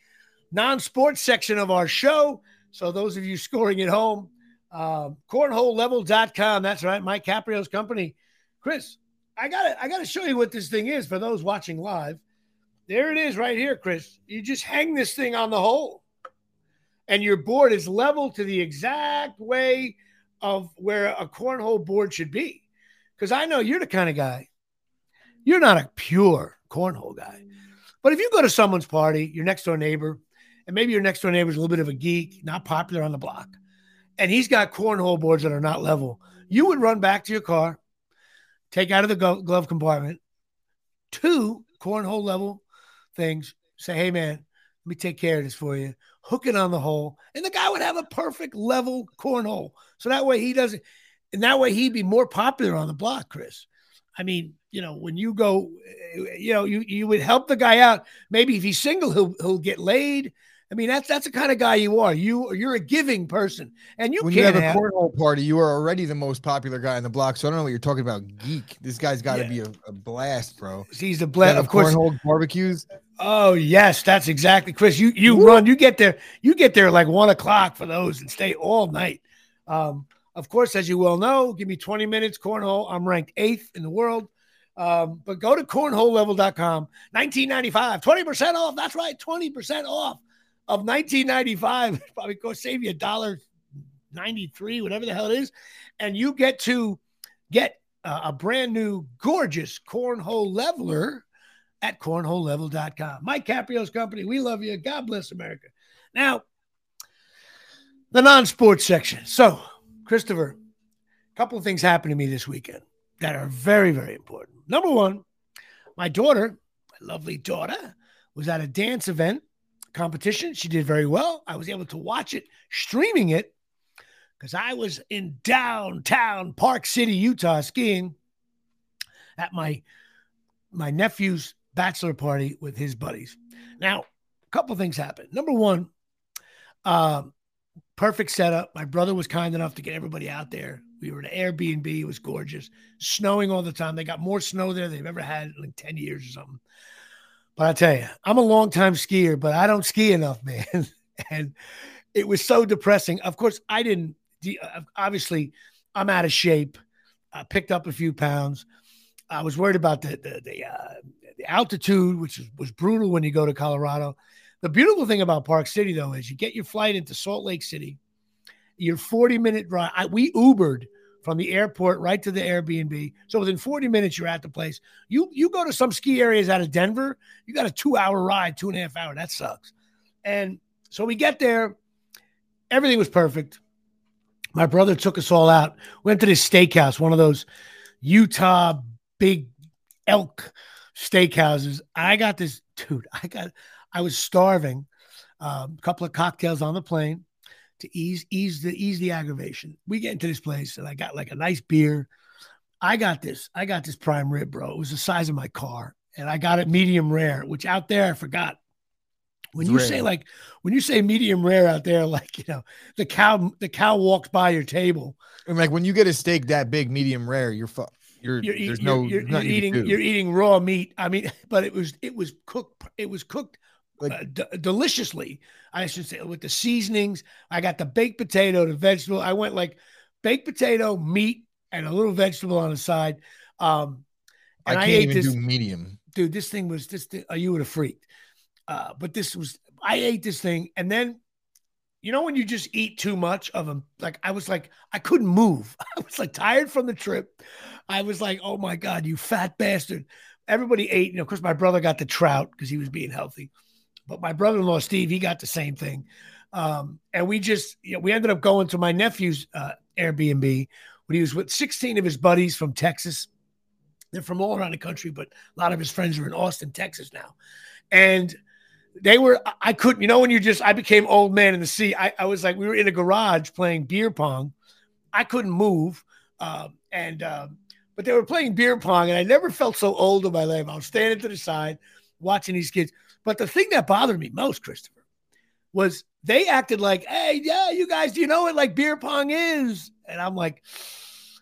non-sports section of our show. So those of you scoring at home, uh, cornholelevel.com. That's right, Mike Caprio's company. Chris, I got I got to show you what this thing is for those watching live. There it is right here, Chris. You just hang this thing on the hole, and your board is level to the exact way of where a cornhole board should be. Because I know you're the kind of guy. You're not a pure cornhole guy, but if you go to someone's party, your next door neighbor, and maybe your next door neighbor is a little bit of a geek, not popular on the block and he's got cornhole boards that are not level, you would run back to your car, take out of the glove compartment two cornhole level things, say, hey, man, let me take care of this for you, hook it on the hole, and the guy would have a perfect level cornhole. So that way he doesn't, and that way he'd be more popular on the block, Chris. I mean, you know, when you go, you know, you you would help the guy out. Maybe if he's single, he'll he'll get laid. I mean, that's that's the kind of guy you are. You you're a giving person, and you when you have a cornhole party, you are already the most popular guy on the block. So I don't know what you're talking about. Geek, this guy's got to yeah. be a, a, blast, bro. He's a blast. Of course, cornhole barbecues. Oh yes, that's exactly Chris. You you Woo. run, you get there, you get there like one o'clock for those and stay all night. Um, of course, as you well know, give me 20 minutes cornhole. I'm ranked eighth in the world. Um, but go to cornholelevel.com, 1995, 20% off. That's right, 20% off of 1995 probably go save you a dollar 93 whatever the hell it is and you get to get uh, a brand new gorgeous cornhole leveler at cornholelevel.com mike caprio's company we love you. God bless america. Now the non-sports section. So christopher a couple of things happened to me this weekend that are very very important number one my daughter my lovely daughter was at a dance event competition. She did very well. I was able to watch it, streaming it, because I was in downtown Park City, Utah, skiing at my my nephew's bachelor party with his buddies. Now, a couple things happened. Number one, um, perfect setup. My brother was kind enough to get everybody out there. We were in an Airbnb. It was gorgeous, snowing all the time. They got more snow there than they've ever had in like 10 years or something. But I tell you, I'm a long time skier, but I don't ski enough, man. and it was so depressing. Of course, I didn't, uh, obviously, I'm out of shape. I picked up a few pounds. I was worried about the the the, uh, the altitude, which was, was brutal when you go to Colorado. The beautiful thing about Park City, though, is you get your flight into Salt Lake City. Your 40 minute drive. I, we Ubered from the airport right to the Airbnb. So within 40 minutes, you're at the place. You you go to some ski areas out of Denver, you got a two hour ride, two and a half hour. That sucks. And so we get there. Everything was perfect. My brother took us all out. Went to this steakhouse, one of those Utah big elk steakhouses. I got this, dude. I got. I was starving. A um, couple of cocktails on the plane to ease ease the ease the aggravation. We get into this place and I got like a nice beer. I got this. I got this prime rib, bro. It was the size of my car, and I got it medium rare. Which out there, I forgot. When you rare. say like when you say medium rare out there, like you know the cow the cow walks by your table. And like when you get a steak that big, medium rare, you're fu- you're, you're there's you're, no you're, you're eating you're eating raw meat. I mean, but it was it was cooked it was cooked like uh, d- deliciously. I should say with the seasonings. I got the baked potato, the vegetable. I went like baked potato, meat, and a little vegetable on the side. Um, and I, can't I even this, do medium, dude. This thing was just uh, you would have freaked. Uh, but this was I ate this thing, and then you know when you just eat too much of them. Like I was like I couldn't move. I was like tired from the trip. I was like, oh my god, you fat bastard. Everybody ate. You know, of course, my brother got the trout because he was being healthy. But my brother-in-law Steve, he got the same thing, um, and we just you know, we ended up going to my nephew's uh, Airbnb when he was with 16 of his buddies from Texas. They're from all around the country, but a lot of his friends are in Austin, Texas now, and they were I couldn't you know when you just I became old man in the sea. I, I was like we were in a garage playing beer pong. I couldn't move, um, and um, but they were playing beer pong, and I never felt so old in my life. I was standing to the side watching these kids. But the thing that bothered me most, Christopher, was they acted like, hey, yeah, you guys, do you know what like beer pong is? And I'm like,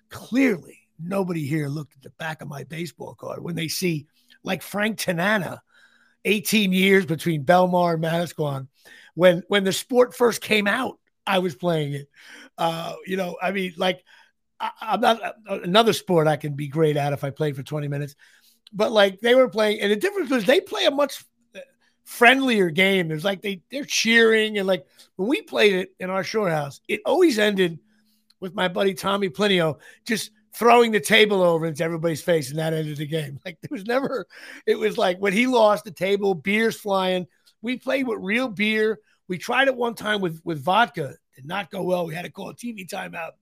clearly nobody here looked at the back of my baseball card when they see like Frank Tanana, 18 years between Belmar and Manasquan. When when the sport first came out, I was playing it. Uh, you know, I mean, like I, am not uh, another sport I can be great at if I played for 20 minutes. But like they were playing, and the difference was they play a much friendlier game. There's like they they're cheering and like when we played it in our shore house, it always ended with my buddy Tommy Plinio just throwing the table over into everybody's face, and that ended the game. Like there was never, it was like when he lost the table, beers flying. We played with real beer. We tried it one time with with vodka, did not go well. We had to call a TV timeout.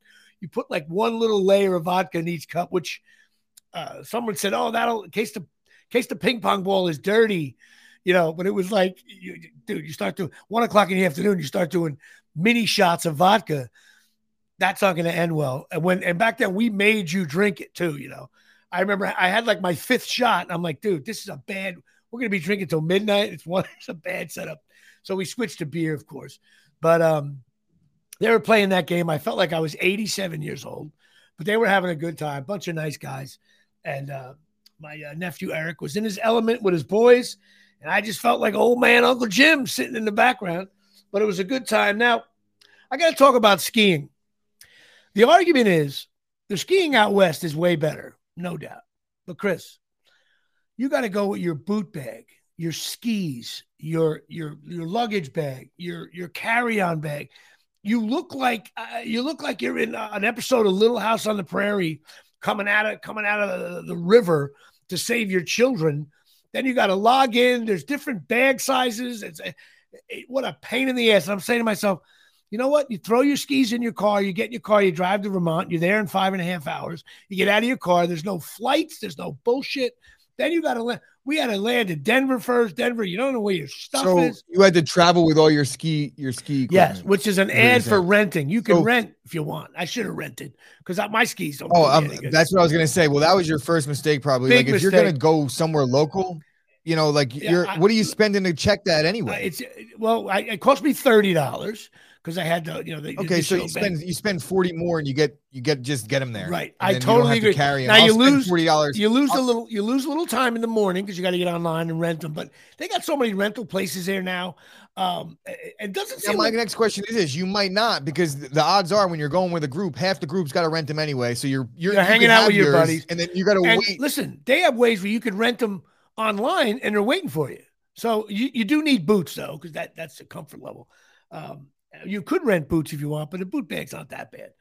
You put like one little layer of vodka in each cup, which uh, someone said, "Oh, that'll in case the in case the ping pong ball is dirty." You know, but it was like, you, dude, you start doing one o'clock in the afternoon, you start doing mini shots of vodka. That's not going to end well. And when, and back then we made you drink it too, you know. I remember I had like my fifth shot. I'm like, dude, this is a bad, we're going to be drinking till midnight. It's one, it's a bad setup. So we switched to beer, of course. But, um, they were playing that game. I felt like I was 87 years old, but they were having a good time. Bunch of nice guys. And, uh, my uh, nephew Eric was in his element with his boys and I just felt like old man Uncle Jim sitting in the background, but it was a good time. Now, I got to talk about skiing. The argument is the skiing out west is way better, no doubt. But Chris, you got to go with your boot bag, your skis, your your your luggage bag, your your carry-on bag. You look like uh, you look like you're in uh, an episode of Little House on the Prairie, coming out of coming out of the, the river to save your children then you got to log in. There's different bag sizes. It's a, it, what a pain in the ass. And I'm saying to myself, you know what? You throw your skis in your car, you get in your car, you drive to Vermont, you're there in five and a half hours. You get out of your car, there's no flights, there's no bullshit. Then you got to let We had to land in Denver first. Denver, you don't know where your stuff So is. you had to travel with all your ski your ski. Yes, which is an ad for renting. You can So- rent if you want. I should have rented because my skis don't. Oh, that's what I was gonna say. Well, that was your first mistake, probably. Big like if you're gonna go somewhere local, you know, like Yeah, you're I- what are you spending to check that anyway? it's well, I, it cost me thirty dollars because I had to, you know. The, okay, the so you bank. spend you spend forty more and you get you get just get them there. Right. I then you don't totally have to agree. Carry 'em. Now I'll you lose- forty dollars. You lose a little, you lose a little time in the morning because you got to get online and rent them. But they got so many rental places there now. Um, it doesn't Yeah, my like next question is this: You might not because the odds are when you're going with a group, half the group's got to rent them anyway. So you're you're, You're you hanging out with your buddies. and then you got to wait. listen, they have ways where you could rent them online and they're waiting for you. So you, you do need boots though, because that that's the comfort level. Um, you could rent boots if you want, but a boot bag's not that bad.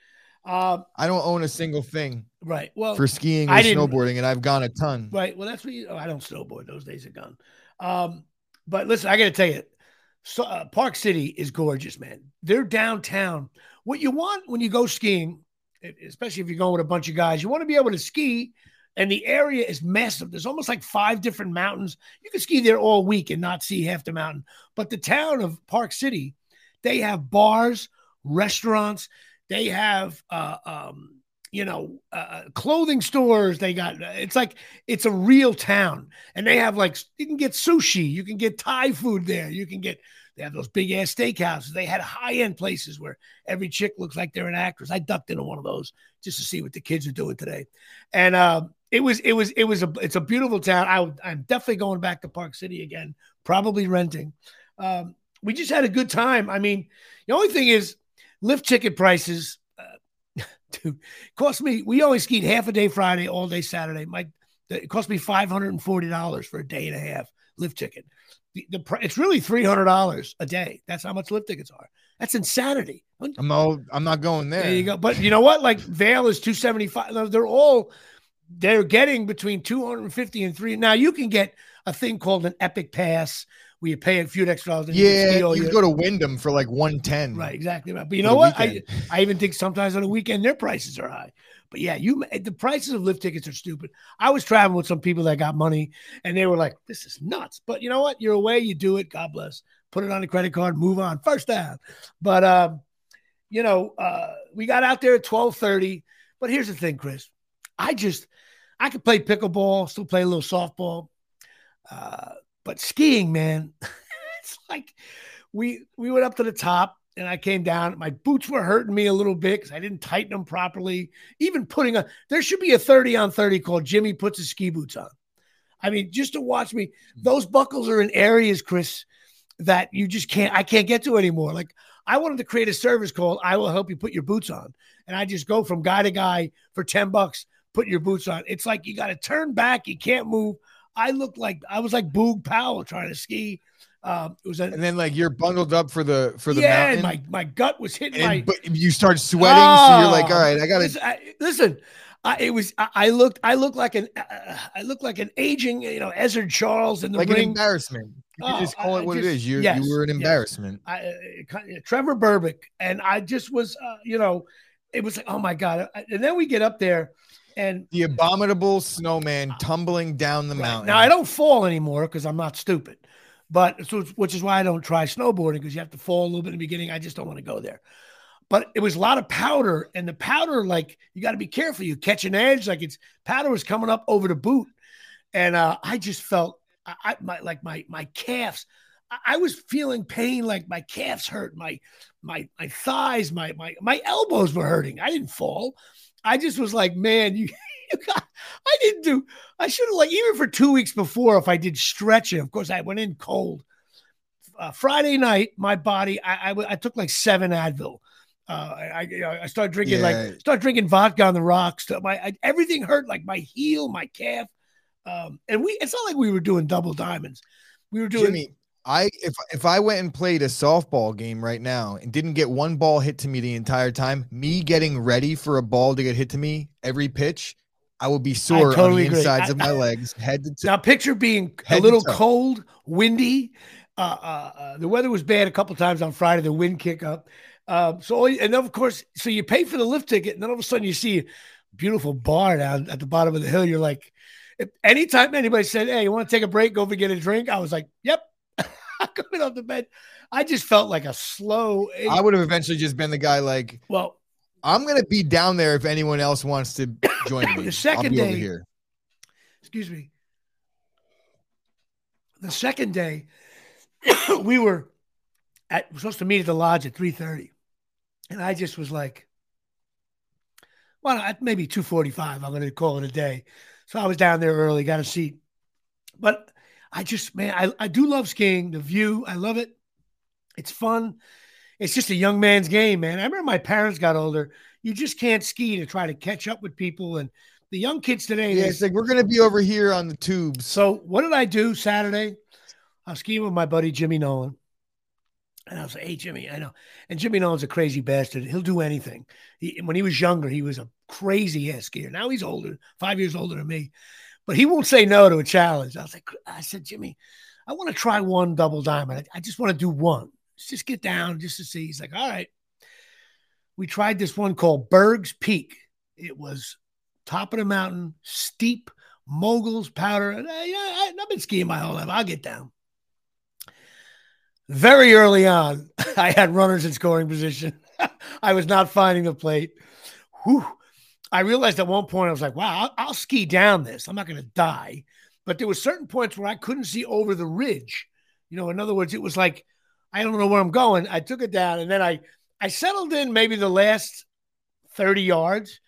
Um, I don't own a single thing right. Well, for skiing or snowboarding, and I've gone a ton. Right. Well, that's what you. Oh, I don't snowboard; those days are gone. Um, but listen, I got to tell you, so, uh, Park City is gorgeous, man. They're downtown. What you want when you go skiing, especially if you're going with a bunch of guys, you want to be able to ski, and the area is massive. There's almost like five different mountains. You can ski there all week and not see half the mountain. But the town of Park City, they have bars, restaurants. They have, uh, um, you know, uh, clothing stores. They got. It's like it's a real town, and they have like you can get sushi, you can get Thai food there, you can get. They have those big ass steakhouses. They had high end places where every chick looks like they're an actress. I ducked into one of those just to see what the kids are doing today, and uh, it was it was it was a it's a beautiful town. I I'm definitely going back to Park City again, probably renting. Um, we just had a good time. I mean, the only thing is lift ticket prices. Uh, dude, cost me. We only skied half a day Friday, all day Saturday. My it cost me five hundred and forty dollars for a day and a half lift ticket. The, the it's really three hundred dollars a day. That's how much lift tickets are. That's insanity. I'm all, I'm not going there. There you go. But you know what? Like Vail is 275. They're all they're getting between 250 and three. Now you can get a thing called an epic pass where you pay a few extra dollars. and you Yeah, you year. go to Windham for like 110. Right, exactly right. But you know what? I, weekend. I even think sometimes on a weekend their prices are high. But yeah, you the prices of lift tickets are stupid. I was traveling with some people that got money and they were like, "This is nuts." But you know what? You're away, you do it. God bless. Put it on a credit card, move on. First down. But um, you know, uh, we got out there at twelve thirty. But here's the thing, Chris. I just I could play pickleball, still play a little softball. Uh, but skiing, man, it's like we we went up to the top and I came down. My boots were hurting me a little bit because I didn't tighten them properly. Even putting a there should be a 30 on 30 called Jimmy puts his ski boots on. I mean, just to watch me, hmm. those buckles are in areas, Chris, that you just can't I can't get to anymore. Like I wanted to create a service called I will help you put your boots on. And I just go from guy to guy for 10 bucks, put your boots on. It's like you got to turn back, you can't move. I looked like I was like Boog Powell trying to ski. Um, it was a And then like you're bundled up for the for the yeah, and mountain. my my gut was hitting and, my. but you start sweating, so you're like, Oh, all right, I gotta. listen. I, listen I, it was I, I looked I looked like an uh, I looked like an aging you know Ezzard Charles in the like an ring. embarrassment. You Oh, just call I- it what just- it is. You yes, you were an yes. embarrassment. I, uh, Trevor Berbick, and I just was uh, you know it was like oh my god, and then we get up there and The abominable snowman tumbling down the Right. mountain. Now I don't fall anymore because I'm not stupid, but so which is why I don't try snowboarding because you have to fall a little bit in the beginning. I just don't want to go there. But it was a lot of powder, and the powder, like you got to be careful. You catch an edge, like it's powder was coming up over the boot, and uh, I just felt I, I my like my my calves. I, I was feeling pain, like my calves hurt, my my my thighs, my my my elbows were hurting. I didn't fall. I just was like, man, you, you got. I didn't do. I should have like even for two weeks before if I did stretching. Of course, I went in cold. Uh, Friday night, my body. I I took like seven Advil. Uh, I I, I started drinking Yeah. like start drinking vodka on the rocks. My I, everything hurt like my heel, my calf, um, and we. It's not like we were doing double diamonds. We were doing. Jimmy, I if if I went and played a softball game right now and didn't get one ball hit to me the entire time, me getting ready for a ball to get hit to me every pitch, I would be sore totally on the insides I- of my legs, head to toe. Now picture being a little cold, windy. Uh, uh, uh, the weather was bad a couple times on Friday. The wind kick up. Um, so all and of course, so you pay for the lift ticket, and then all of a sudden you see a beautiful bar down at the bottom of the hill. You're like, if anytime anybody said, Hey, you want to take a break, go over get a drink, I was like, Yep. Coming off the bed. I just felt like a slow. I would have eventually just been the guy like, well, I'm gonna be down there if anyone else wants to join me. the second day here. Excuse me. The second day, we were at we're supposed to meet at the lodge at 3:30. And I just was like, well, at maybe 245. I'm gonna call it a day. So I was down there early, got a seat. But I just, man, I, I do love skiing, the view. I love it. It's fun. It's just a young man's game, man. I remember my parents got older. You just can't ski to try to catch up with people. And the young kids today. Yeah, it's like we're gonna be over here on the tubes. So what did I do Saturday? I was skiing with my buddy Jimmy Nolan. And I was like, hey, Jimmy, I know. And Jimmy Nolan's a crazy bastard. He'll do anything. He, when he was younger, he was a crazy ass skier. Now he's older, five years older than me but he won't say no to a challenge. I was like, I said, Jimmy, I want to try one double diamond. I, I just want to do one. Let's just get down just to see. He's like, all right. We tried this one called Berg's Peak. It was top of the mountain, steep, moguls, powder. Uh, yeah, I've been skiing my whole life. I'll get down. Very early on, I had runners in scoring position. I was not finding the plate. Whew. I realized at one point I was like, wow, I'll, I'll ski down this. I'm not going to die. But there were certain points where I couldn't see over the ridge. You know, in other words, it was like, I don't know where I'm going. I took it down and then I, I settled in maybe the last 30 yards,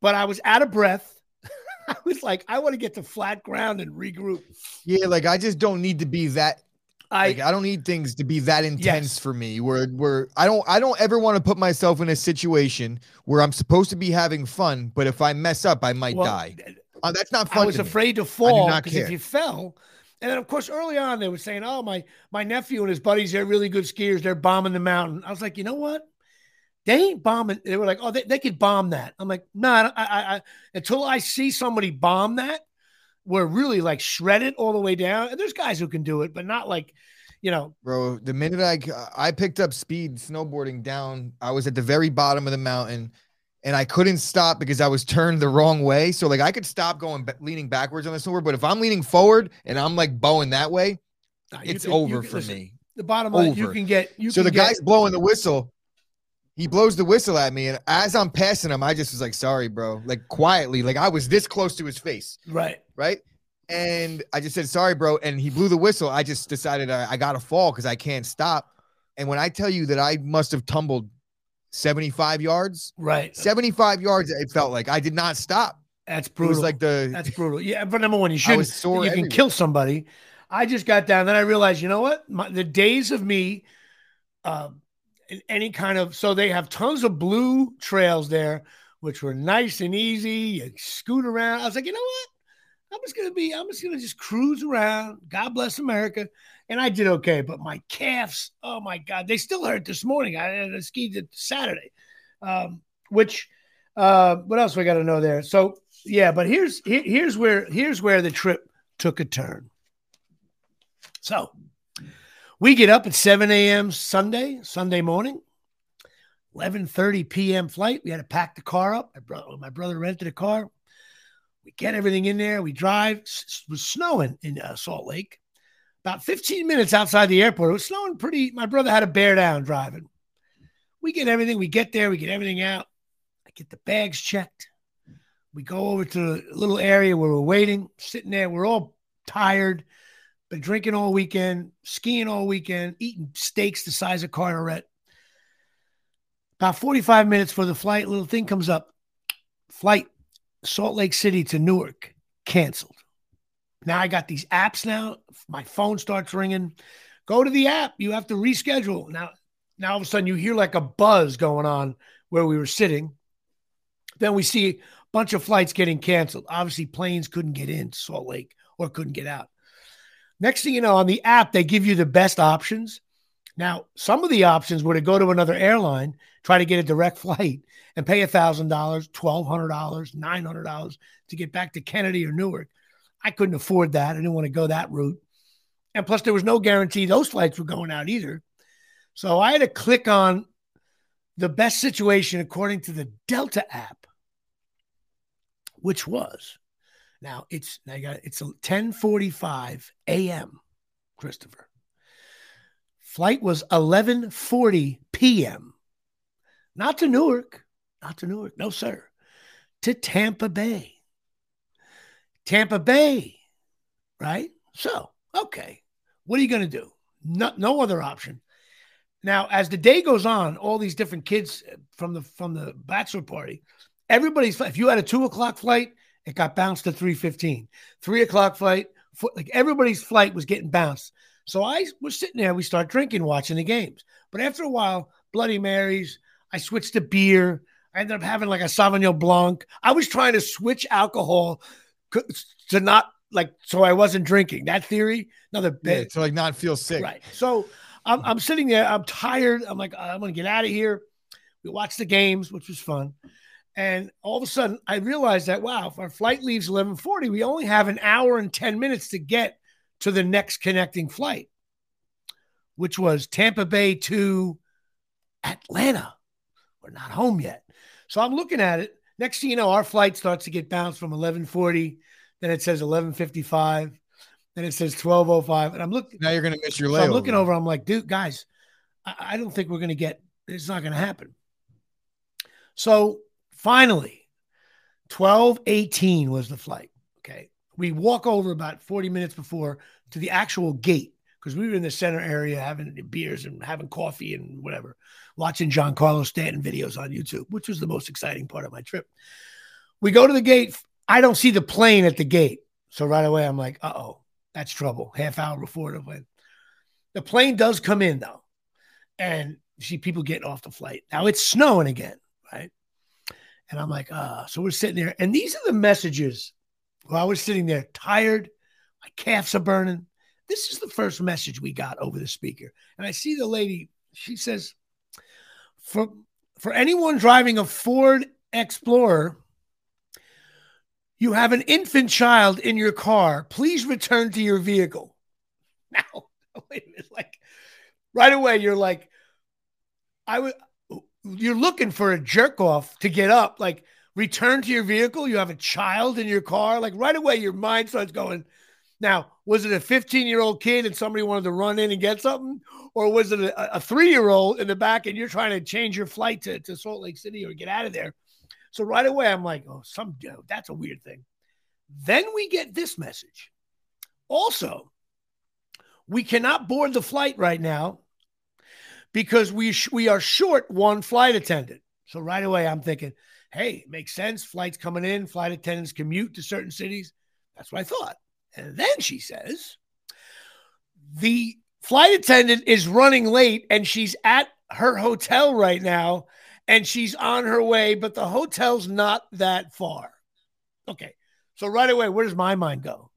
but I was out of breath. I was like, I want to get to flat ground and regroup. Yeah, like I just don't need to be that I like, I don't need things to be that intense yes. for me. Where where I don't I don't ever want to put myself in a situation where I'm supposed to be having fun, but if I mess up, I might well, die. Uh, that's not fun. I was afraid to fall because if you fell, and then of course early on they were saying, "Oh my my nephew and his buddies, they're really good skiers. They're bombing the mountain." I was like, you know what? They ain't bombing. They were like, "Oh, they, they could bomb that." I'm like, "No, nah, I, I, I until I see somebody bomb that." Were really like shredded all the way down. And there's guys who can do it, but not like, you know, bro. The minute I uh, I picked up speed snowboarding down, I was at the very bottom of the mountain, and I couldn't stop because I was turned the wrong way. So like I could stop going leaning backwards on the snowboard, but if I'm leaning forward and I'm like bowing that way, it's can, over can, for listen, me. The bottom line, you can get. You so the get, guy's blowing the whistle. He blows the whistle at me, and as I'm passing him, I just was like, "Sorry, bro." Like quietly, like I was this close to his face. Right right? And I just said, sorry, bro. And he blew the whistle. I just decided I, I got to fall because I can't stop. And when I tell you that I must have tumbled 75 yards, right? 75 yards, it felt like I did not stop. That's brutal. It was like the that's brutal. Yeah, but number one, you shouldn't. You everywhere. can kill somebody. I just got down. Then I realized, you know what? My, the days of me, in any kind of so they have tons of blue trails there, which were nice and easy. You scoot around. I was like, you know what? I'm just gonna be, I'm just gonna just cruise around. God bless America. And I did okay, but my calves, oh my God, they still hurt this morning. I had to ski it Saturday. Um, which uh what else we got to know there? So yeah, but here's here, here's where here's where the trip took a turn. So we get up at 7 a.m. Sunday, Sunday morning, 11:30 p.m. flight. We had to pack the car up. My brother, my brother rented a car. We get everything in there. We drive. It was snowing in uh, Salt Lake. About 15 minutes outside the airport. It was snowing pretty. My brother had a bear down driving. We get everything. We get there. We get everything out. I get the bags checked. We go over to a little area where we're waiting, sitting there. We're all tired. Been drinking all weekend, skiing all weekend, eating steaks the size of Carteret. About 45 minutes for the flight, little thing comes up. Flight Salt Lake City to Newark canceled. Now I got these apps now. My phone starts ringing. Go to the app. You have to reschedule. Now, now all of a sudden you hear like a buzz going on where we were sitting. Then we see a bunch of flights getting canceled. Obviously, planes couldn't get in Salt Lake or couldn't get out. Next thing you know, on the app, they give you the best options. Now, some of the options were to go to another airline, try to get a direct flight and pay $1,000, $1,200, $900 to get back to Kennedy or Newark. I couldn't afford that. I didn't want to go that route. And plus, there was no guarantee those flights were going out either. So I had to click on the best situation according to the Delta app, which was Now it's now you got it's 10:45 a.m. Christopher. Flight was 11:40 p.m. Not to Newark, not to Newark, no sir, to Tampa Bay. Tampa Bay, right? So, okay, what are you going to do? No, no other option. Now, as the day goes on, all these different kids uh, from the from the bachelor party, everybody's if you had a two o'clock flight, it got bounced to three fifteen. Three o'clock flight, like everybody's flight was getting bounced. So I was sitting there. We start drinking, watching the games. But after a while, Bloody Marys. I switched to beer. I ended up having like a Sauvignon Blanc. I was trying to switch alcohol to not like so I wasn't drinking. That theory, another yeah, to like not feel sick. Right. So I'm, I'm sitting there. I'm tired. I'm like, I'm gonna get out of here. We watched the games, which was fun. And all of a sudden, I realized that wow, if our flight leaves 11:40, we only have an hour and 10 minutes to get to the next connecting flight, which was Tampa Bay to Atlanta. We're not home yet. So I'm looking at it. Next thing you know, our flight starts to get bounced from 11:40. Then it says 11:55. Then it says 12:05. And I'm looking. Now you're going to miss your layover. So I'm looking over. I'm like, dude, guys, I, I don't think we're going to get. It's not going to happen. So finally, 12:18 was the flight. Okay, we walk over about 40 minutes before to the actual gate because we were in the center area having beers and having coffee and whatever watching Giancarlo Stanton videos on YouTube, which was the most exciting part of my trip. We go to the gate. I don't see the plane at the gate. So right away, I'm like, uh oh, that's trouble. Half hour before the plane. The plane does come in though. And see people getting off the flight. Now it's snowing again, right? And I'm like, ah, so we're sitting there. And these are the messages while I was sitting there, tired, my calves are burning. This is the first message we got over the speaker. And I see the lady, she says, for for anyone driving a Ford Explorer, you have an infant child in your car. Please return to your vehicle. Now, wait a minute, like right away, you're like, I would. You're looking for a jerk off to get up. Like, return to your vehicle. You have a child in your car. Like right away, your mind starts going. Now, was it a 15 year old kid and somebody wanted to run in and get something? Or was it a, a three year old in the back and you're trying to change your flight to, to Salt Lake City or get out of there? So right away, I'm like, oh, some that's a weird thing. Then we get this message. Also, we cannot board the flight right now because we sh- we are short one flight attendant. So right away, I'm thinking, hey, makes sense. Flights coming in, flight attendants commute to certain cities. That's what I thought. And then she says, the flight attendant is running late and she's at her hotel right now and she's on her way, but the hotel's not that far. Okay. So right away, where does my mind go?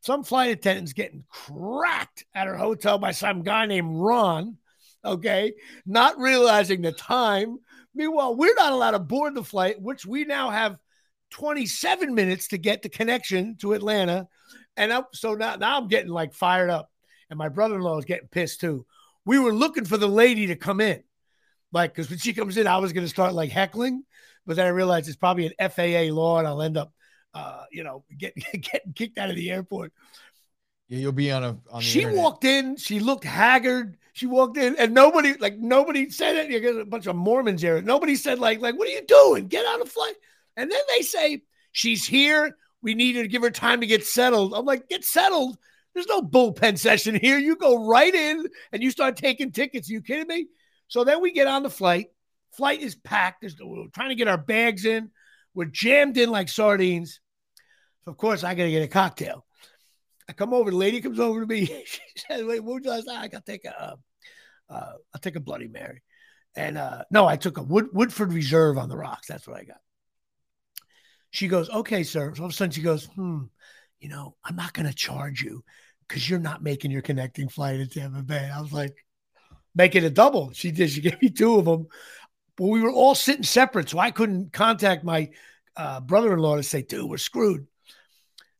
Some flight attendant's getting cracked at her hotel by some guy named Ron. Okay. Not realizing the time. Meanwhile, we're not allowed to board the flight, which we now have 27 minutes to get the connection to Atlanta. And I'm, so now, now I'm getting like fired up. And my brother in law is getting pissed too. We were looking for the lady to come in. Like, because when she comes in, I was going to start like heckling. But then I realized it's probably an FAA law and I'll end up, uh, you know, getting getting kicked out of the airport. Yeah, you'll be on a. On she internet. walked in. She looked haggard. She walked in, and nobody, like nobody said it. You get a bunch of Mormons here. Nobody said like, like, what are you doing? Get on a flight. And then they say she's here. We need to give her time to get settled. I'm like, get settled. There's no bullpen session here. You go right in and you start taking tickets. Are you kidding me? So then we get on the flight. Flight is packed. We're trying to get our bags in. We're jammed in like sardines. Of course I got to get a cocktail. I come over. The lady comes over to me. she says, "Wait, what would you like? I got take a, uh, uh, I'll take a Bloody Mary." And uh, no, I took a Wood, Woodford Reserve on the rocks. That's what I got. She goes, okay, sir. So all of a sudden she goes, hmm, you know, I'm not going to charge you because you're not making your connecting flight at Tampa Bay. I was like, make it a double. She did. She gave me two of them. But we were all sitting separate. So I couldn't contact my uh, brother in law to say, dude, we're screwed.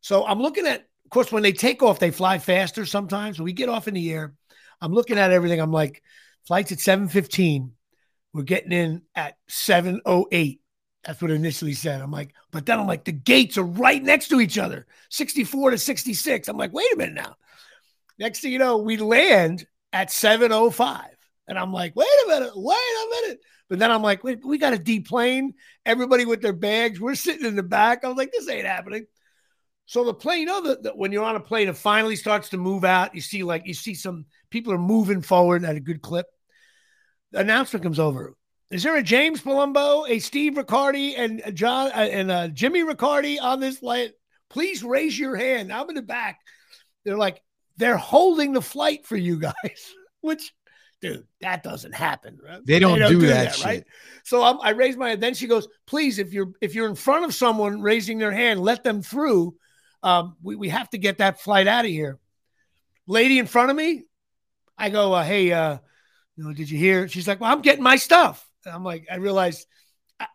So I'm looking at, course, when they take off, they fly faster sometimes. We get off in the air, I'm looking at everything. I'm like, flight's at 715. We're getting in at 708 That's what initially said. I'm like, but then I'm like, the gates are right next to each other, 64 to 66. I'm like, wait a minute now. Next thing you know, we land at 705. And I'm like, wait a minute, wait a minute. But then I'm like, wait, we got a deplane. Everybody with their bags. We're sitting in the back. I was like, this ain't happening. So the plane, you know, when you're on a plane, it finally starts to move out. You see, like, you see some people are moving forward at a good clip. The announcement comes over. Is there a James Palumbo, a Steve Riccardi, and John uh, and uh, Jimmy Riccardi on this flight? Please raise your hand. I'm in the back. They're like, they're holding the flight for you guys, which, dude, that doesn't happen. Right? They don't, they don't do, do, that, that right? So I'm, I raise my hand. Then she goes, please, if you're if you're in front of someone raising their hand, let them through. Um, we, we have to get that flight out of here. Lady in front of me, I go, uh, hey, uh, you know, did you hear? She's like, well, I'm getting my stuff. I'm like, I realized I,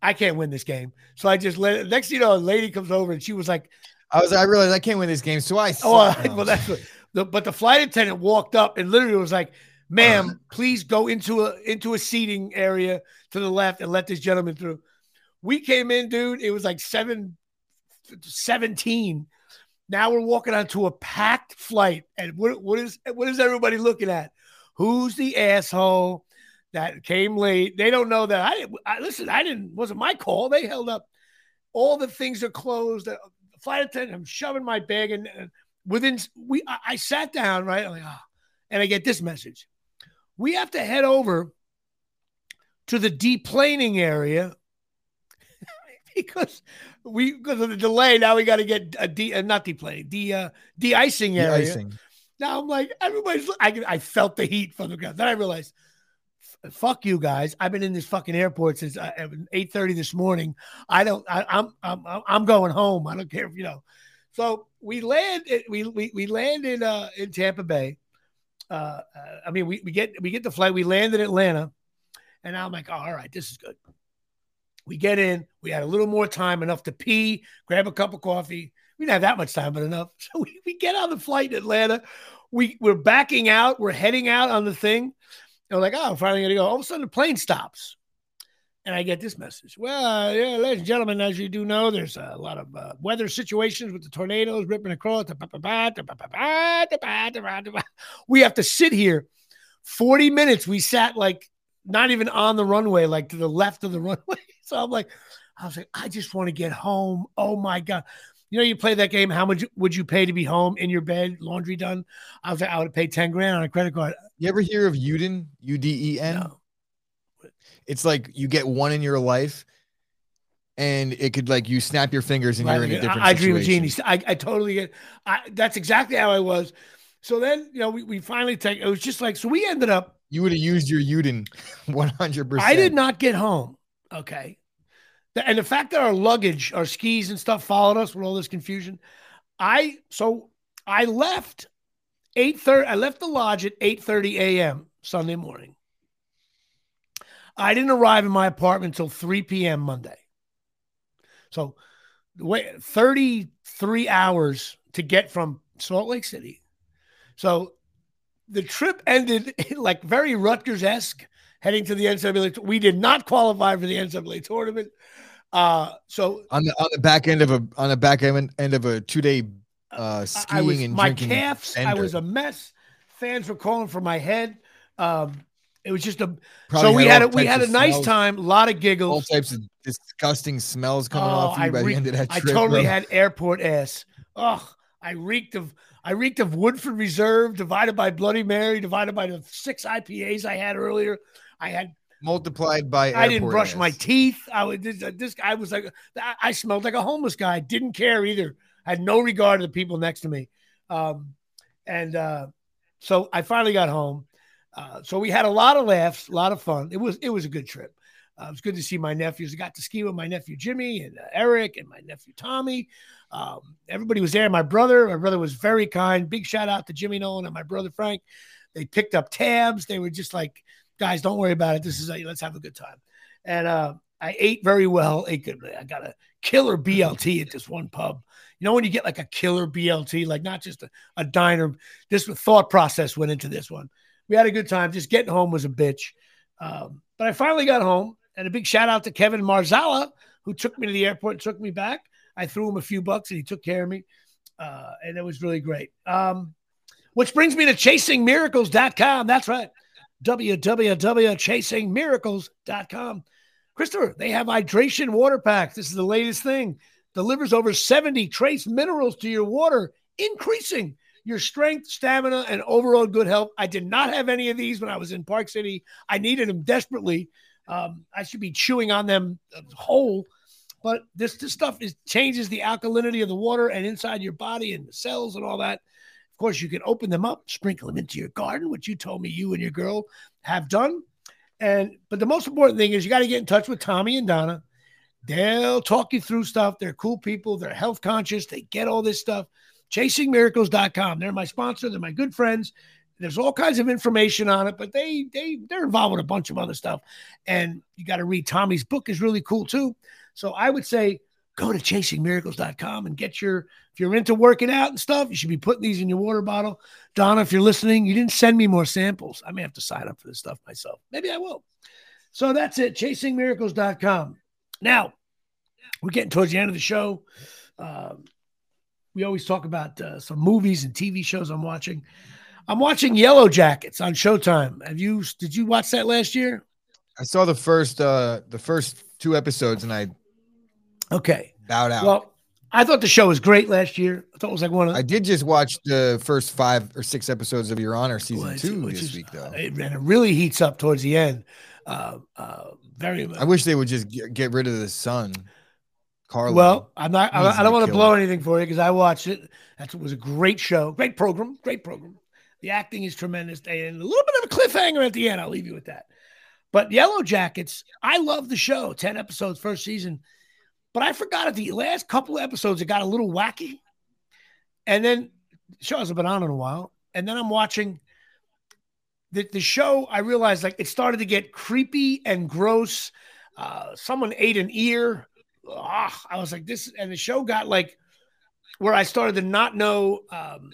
I, can't win this game. So I just let it. Next, you know, a lady comes over and she was like, I was, I realized I can't win this game. So I, oh, well, that's what, the, but the flight attendant walked up and literally was like, ma'am, uh, please go into a, into a seating area to the left and let this gentleman through. We came in, dude. It was like seven, 17. Now we're walking onto a packed flight. And what, what is, what is everybody looking at? Who's the asshole? that came late. They don't know that I, I listen. I didn't wasn't my call. They held up. All the things are closed. The flight attendant. I'm shoving my bag and, and uh, within we. I, I, sat down right. I'm like, oh, and I get this message. We have to head over to the deplaning area because we because of the delay. Now we got to get a de uh, not deplaning, de uh, de-icing area. De-icing. Now I'm like everybody's. I I felt the heat from the ground. Then I realized fuck you guys. I've been in this fucking airport since uh, eight thirty this morning. I don't. I, I'm, I'm I'm going home. I don't care if you know. So we land. We we we land in uh in Tampa Bay. Uh, uh, I mean, we, we get we get the flight. We land in Atlanta, and I'm like, oh, all right, this is good. We get in. We had a little more time, enough to pee, grab a cup of coffee. We didn't have that much time, but enough. So we, we get on the flight in Atlanta. We we're backing out. We're heading out on the thing. They're like, oh, I'm finally going to go. All of a sudden, the plane stops. And I get this message. Well, uh, yeah, ladies and gentlemen, as you do know, there's a lot of uh, weather situations with the tornadoes ripping across. We have to sit here 40 minutes. We sat like not even on the runway, like to the left of the runway. So I'm like, I was like, I just want to get home. Oh my God. You know, you play that game. How much would you pay to be home in your bed, laundry done? I was like, I would pay 10 grand on a credit card. You ever hear of Uden? U D E N? No. It's like you get one in your life and it could like you snap your fingers and right. you're in a different I, I dream of genius. I, I totally get I that's exactly how I was. So then, you know, we, we finally take it was just like so we ended up you would have used your Uden 100%. I did not get home. Okay. And the fact that our luggage, our skis and stuff followed us with all this confusion, I so I left 8:30 I left the lodge at 8:30 a.m. Sunday morning. I didn't arrive in my apartment until 3 p.m. Monday. So wait 33 hours to get from Salt Lake City. So the trip ended like very Rutgers-esque heading to the NCAA. We did not qualify for the NCAA tournament. Uh, so on the on the back end of a on the back end end of a two day uh, skiing was, and my calves. Ender. I was a mess. Fans were calling for my head. Um, it was just a. Probably so we had a, we had a nice smells, time. A lot of giggles. All types of disgusting smells coming oh, off you I by re- the end of that trip. I totally bro. had airport ass. Oh, I reeked of I reeked of Woodford Reserve divided by Bloody Mary divided by the six IPAs I had earlier. I had multiplied by. I didn't brush my teeth. I was this, this guy was like I smelled like a homeless guy. Didn't care either. I had no regard to the people next to me. Um, and uh, so I finally got home. Uh, so we had a lot of laughs, a lot of fun. It was it was a good trip. Uh, it was good to see my nephews. I got to ski with my nephew Jimmy and uh, Eric and my nephew Tommy. Um, everybody was there. My brother, my brother was very kind. Big shout out to Jimmy Nolan and my brother Frank. They picked up tabs. They were just like, guys, don't worry about it. This is a, let's have a good time. And uh, I ate very well. Ate good. I got a killer BLT at this one pub. You know when you get like a killer BLT, like not just a, a diner. This thought process went into this one. We had a good time. Just getting home was a bitch. Um, but I finally got home and a big shout out to Kevin Marzala, who took me to the airport and took me back. I threw him a few bucks and he took care of me. Uh, and it was really great. Um, which brings me to chasingmiracles.com. That's right. www.chasingmiracles.com. Christopher, they have hydration water packs. This is the latest thing. Delivers over 70 trace minerals to your water, increasing your strength, stamina, and overall good health. I did not have any of these when I was in Park City. I needed them desperately. Um, I should be chewing on them whole, but this, this stuff is changes the alkalinity of the water and inside your body and the cells and all that. Of course, you can open them up, sprinkle them into your garden, which you told me you and your girl have done. And but the most important thing is you got to get in touch with Tommy and Donna. They'll talk you through stuff. They're cool people. They're health conscious. They get all this stuff. ChasingMiracles.com. They're my sponsor. They're my good friends. There's all kinds of information on it, but they they they're involved with a bunch of other stuff. And you got to read Tommy's book is really cool too. So I would say go to chasingmiracles.com and get your if you're into working out and stuff, you should be putting these in your water bottle. Donna, if you're listening, you didn't send me more samples. I may have to sign up for this stuff myself. Maybe I will. So that's it, chasingmiracles.com. Now, we're getting towards the end of the show. Um, we always talk about uh, some movies and TV shows I'm watching. I'm watching Yellow Jackets on Showtime. Have you? Did you watch that last year? I saw the first uh the first two episodes and I okay bowed out. Well, I thought the show was great last year. I thought it was like one of. I did just watch the first five or six episodes of Your Honor season two this is, week, though. It, and it really heats up towards the end. Uh, uh, very. I wish they would just get, get rid of the son. Carlo. Well, I'm not. I, I don't want to blow it. anything for you because I watched it. That was a great show, great program, great program. The acting is tremendous, and a little bit of a cliffhanger at the end. I'll leave you with that. But Yellow Jackets, I love the show. Ten episodes, first season, but I forgot at the last couple of episodes it got a little wacky, and then the show hasn't been on in a while. And then I'm watching the, the show. I realized like it started to get creepy and gross. Uh, someone ate an ear ugh, I was like, this, and the show got like where I started to not know. Um,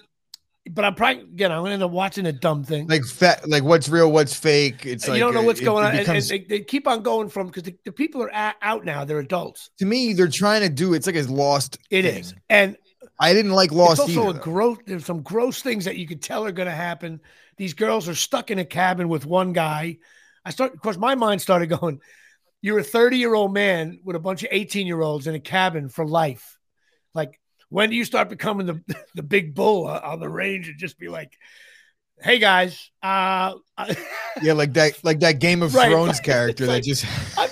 but I'm probably again, I'm gonna end up watching a dumb thing. Like fat, like what's real, what's fake. It's like you like don't know what's it, going it on, becomes, and, and they, they, keep on going from because the, the, people are at, out now. They're adults. To me, they're trying to do it's like a lost. It thing. is, and I didn't like Lost. It's also either, a gross. There's some gross things that you could tell are going to happen. These girls are stuck in a cabin with one guy. I start, of course, my mind started going you're a 30 year old man with a bunch of 18 year olds in a cabin for life. Like, when do you start becoming the, the big bull on the range and just be like, hey guys, uh, yeah, like that, like that Game of right, Thrones character that just I,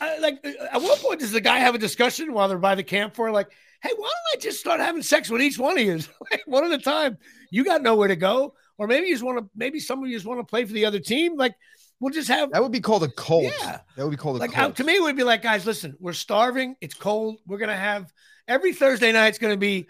I, like at what point does the guy have a discussion while they're by the campfire? Like, hey, why don't I just start having sex with each one of you, like one at a time? You got nowhere to go, or maybe you just want to, maybe some of you just want to play for the other team, like We'll just have that would be called a cult. Yeah, that would be called a like cult. to me. It would be like, guys, listen, we're starving. It's cold. We're gonna have every Thursday night. It's gonna be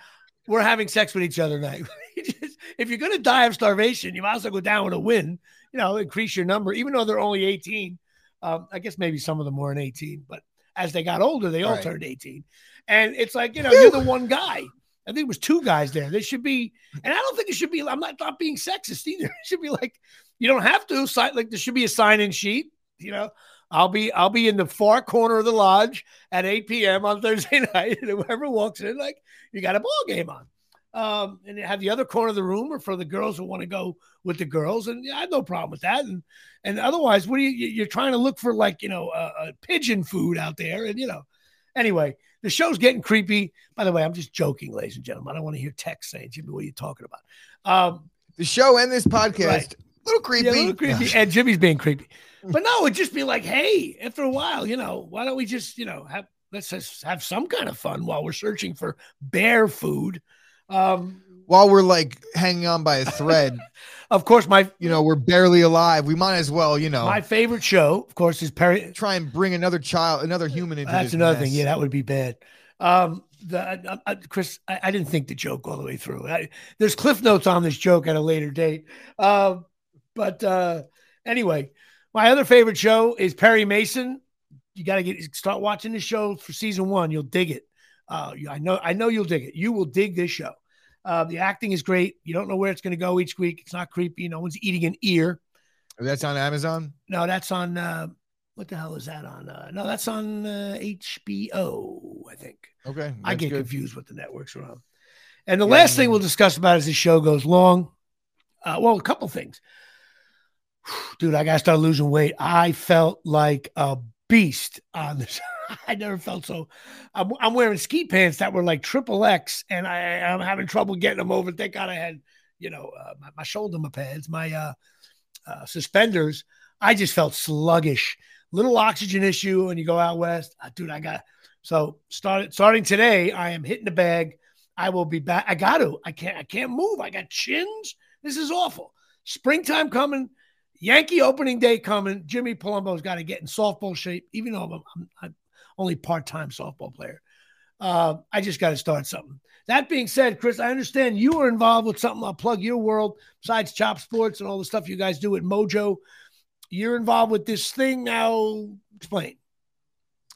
we're having sex with each other night. if you're gonna die of starvation, you might as well go down with a win. You know, increase your number, even though they're only 18. Um, I guess maybe some of them weren't 18, but as they got older, they all right. turned 18. And it's like, you know, you're the one guy. I think it was two guys there. They should be, and I don't think it should be. I'm not, not being sexist either. It should be like you don't have to sign like there should be a sign-in sheet. You know, I'll be I'll be in the far corner of the lodge at 8 p.m. on Thursday night, and whoever walks in, like you got a ball game on. Um, and have the other corner of the room or for the girls who want to go with the girls, and yeah, I have no problem with that. And and otherwise, what are you you're trying to look for like you know a, a pigeon food out there, and you know, anyway, the show's getting creepy. By the way, I'm just joking, ladies and gentlemen. I don't want to hear text saying, Jimmy, what are you talking about? Um, the show and this podcast right little creepy. Yeah, a little creepy. and Jimmy's being creepy. But no, it'd just be like, hey, after a while, you know, why don't we just, you know, have let's just have some kind of fun while we're searching for bear food. Um, while we're like hanging on by a thread. of course, my you know, we're barely alive. We might as well, you know. My favorite show, of course, is Perry. Try and bring another child, another human into That's another mess. thing. Yeah, that would be bad. Um, the, uh, uh, Chris, I, I, didn't think the joke all the way through. I, there's cliff notes on this joke at a later date. Um, but uh, anyway, my other favorite show is Perry Mason. You got to get start watching the show for season one. You'll dig it. Uh, I know, I know you'll dig it. You will dig this show. Uh, the acting is great. You don't know where it's going to go each week. It's not creepy. No one's eating an ear. That's on Amazon. No, that's on. Uh, what the hell is that on? Uh, no, that's on uh, HBO, I think. Okay. I get good. confused what the networks are on. And the Yeah, last thing we'll discuss about as the show goes long. Uh, well, a couple things. Dude, I got to start losing weight. I felt like a beast on this. I never felt so. I'm, I'm wearing ski pants that were like triple X, and I, I'm having trouble getting them over. Thank God I had, you know, uh, my, my shoulder my pads, my uh, uh, suspenders. I just felt sluggish. Little oxygen issue when you go out west. Uh, dude, I got so started starting today. I am hitting the bag. I will be back. I got to. I can't. I can't move. I got chins. This is awful. Springtime coming. Yankee opening day coming. Jimmy Palumbo's got to get in softball shape, even though I'm, I'm, I'm only part time softball player. Uh, I just got to start something. That being said, Chris, I understand you are involved with something. I'll plug your world besides Chop Sports and all the stuff you guys do at Mojo. You're involved with this thing now. Explain.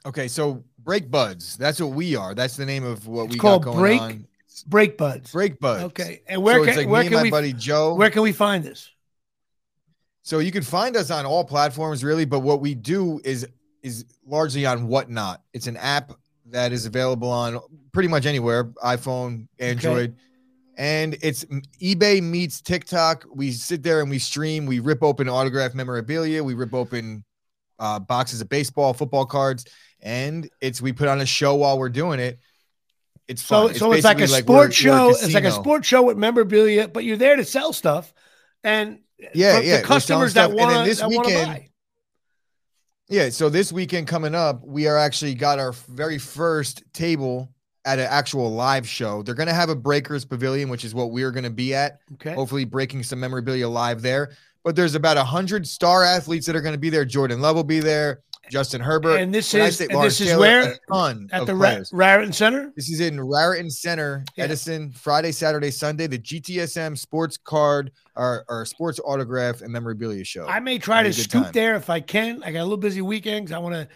Okay, so Break Buds. That's what we are. That's the name of what It's we called got going Break on. Break Buds. Break Buds. Okay, and where so can like where me can and my we buddy Joe. where can we find this? So you can find us on all platforms, really. But what we do is is largely on Whatnot. It's an app that is available on pretty much anywhere: iPhone, Android, and it's eBay meets TikTok. We sit there and we stream. We rip open autograph memorabilia. We rip open uh, boxes of baseball, football cards, and it's we put on a show while we're doing it. It's So fun. so it's like a basically sports we're a show. It's like a sports show with memorabilia, but you're there to sell stuff, and Yeah, yeah, the customers that want this to weekend- buy. Yeah, so this weekend coming up, we are actually got our very first table at an actual live show. They're going to have a Breakers Pavilion, which is what we're going to be at. Okay. Hopefully, breaking some memorabilia live there. But there's about a hundred star athletes that are going to be there. Jordan Love will be there. Justin Herbert. And this When is and this is where at the Ra- Raritan Center. This is in Raritan Center, Yeah. Edison, Friday, Saturday, Sunday. The GTSM Sports Card or, or Sports Autograph and Memorabilia Show. I may try to Have a good scoot time. there if I can. I got a little busy weekend 'cause I want to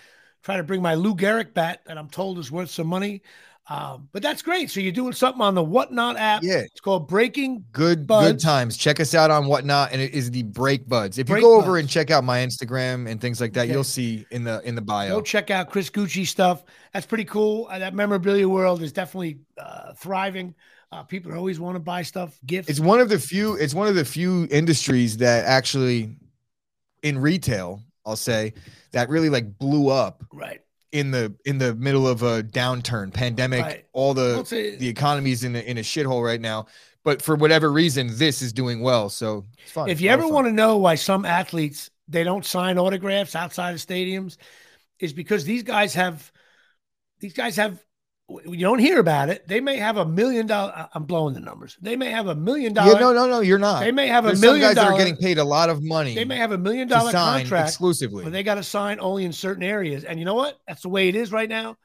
try to bring my Lou Gehrig bat that I'm told is worth some money. Um, but that's great. So you're doing something on the Whatnot app. yeah, It's called Breaking. good good times. Check us out on whatnot, and it is the Break Buds. If Break you go over Buds. and check out my Instagram and things like that, Okay. you'll see in the in the bio. Go check out Chris Gucci stuff. That's pretty cool. Uh, that memorabilia world is definitely uh, thriving. Uh, people always want to buy stuff, gifts. It's one of the few. It's one of the few industries that actually, in retail, I'll say, that really like blew up right. In the in the middle of a downturn, pandemic. Right. All the a- the economy's in a, in a shithole right now. But for whatever reason, this is doing well. So it's fun. if you ever want to know why some athletes they don't sign autographs outside of stadiums, is because these guys have these guys have you don't hear about it. They may have a million dollar. I'm blowing the numbers. They may have a million dollar. yeah, no, no, no, you're not. They may have a There's some million guys that dollar. are getting paid a lot of money. They may have a million dollar contract, exclusively. but they got to sign only in certain areas. And you know what? That's the way it is right now.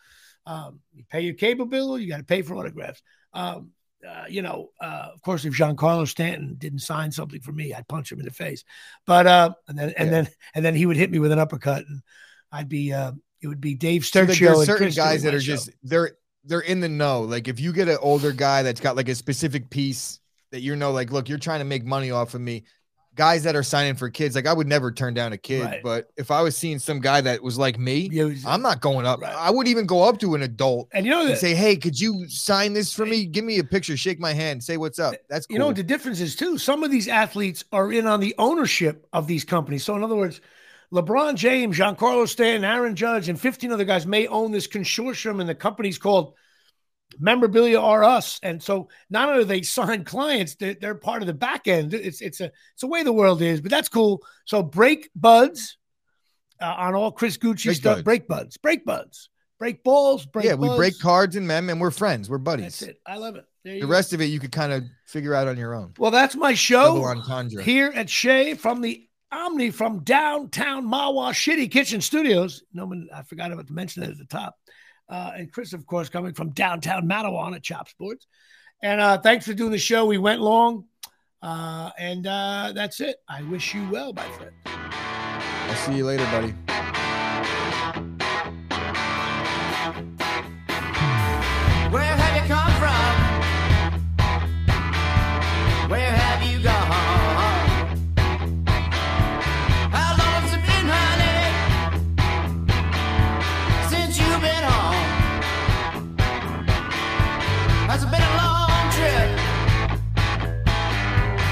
Um, you pay your cable bill, you got to pay for autographs. Um, uh, you know, uh, of course, if Giancarlo Stanton didn't sign something for me, I'd punch him in the face. But uh, and then and Yeah. then and then he would hit me with an uppercut, and I'd be uh, it would be Dave So, like, Sturcio. there's and certain guys that are show. just they're they're in the know. Like if you get an older guy that's got like a specific piece that you know, like, look, you're trying to make money off of me. Guys that are signing for kids, like I would never turn down a kid, Right. but if I was seeing some guy that was like me, Yeah, was- I'm not going up. Right. I would even go up to an adult and you know and say, "Hey, could you sign this for me? Give me a picture, shake my hand, say what's up." That's cool. You know what the difference is too? Some of these athletes are in on the ownership of these companies. So in other words, LeBron James, Giancarlo Stanton, Aaron Judge, and 15 other guys may own this consortium and the company's called Memorabilia R Us. And so not only they sign clients, they're, they're part of the back end. It's it's a it's the way the world is, but that's cool. So break buds uh, on all Chris Gucci Break stuff. buds. Break buds, break buds, break balls, break yeah, we break cards and mem, and we're friends. We're buddies. That's it. I love it. The go. rest of it you could kind of figure out on your own. Well, that's my show here at Shea from the Omni from downtown Mahwah Shitty Kitchen Studios. No one, I forgot about to mention that at the top. Uh, and Chris, of course, coming from downtown Matawan at Chop Sports. And uh, thanks for doing the show. We went long. Uh, and uh, that's it. I wish you well, my friend. I'll see you later, buddy.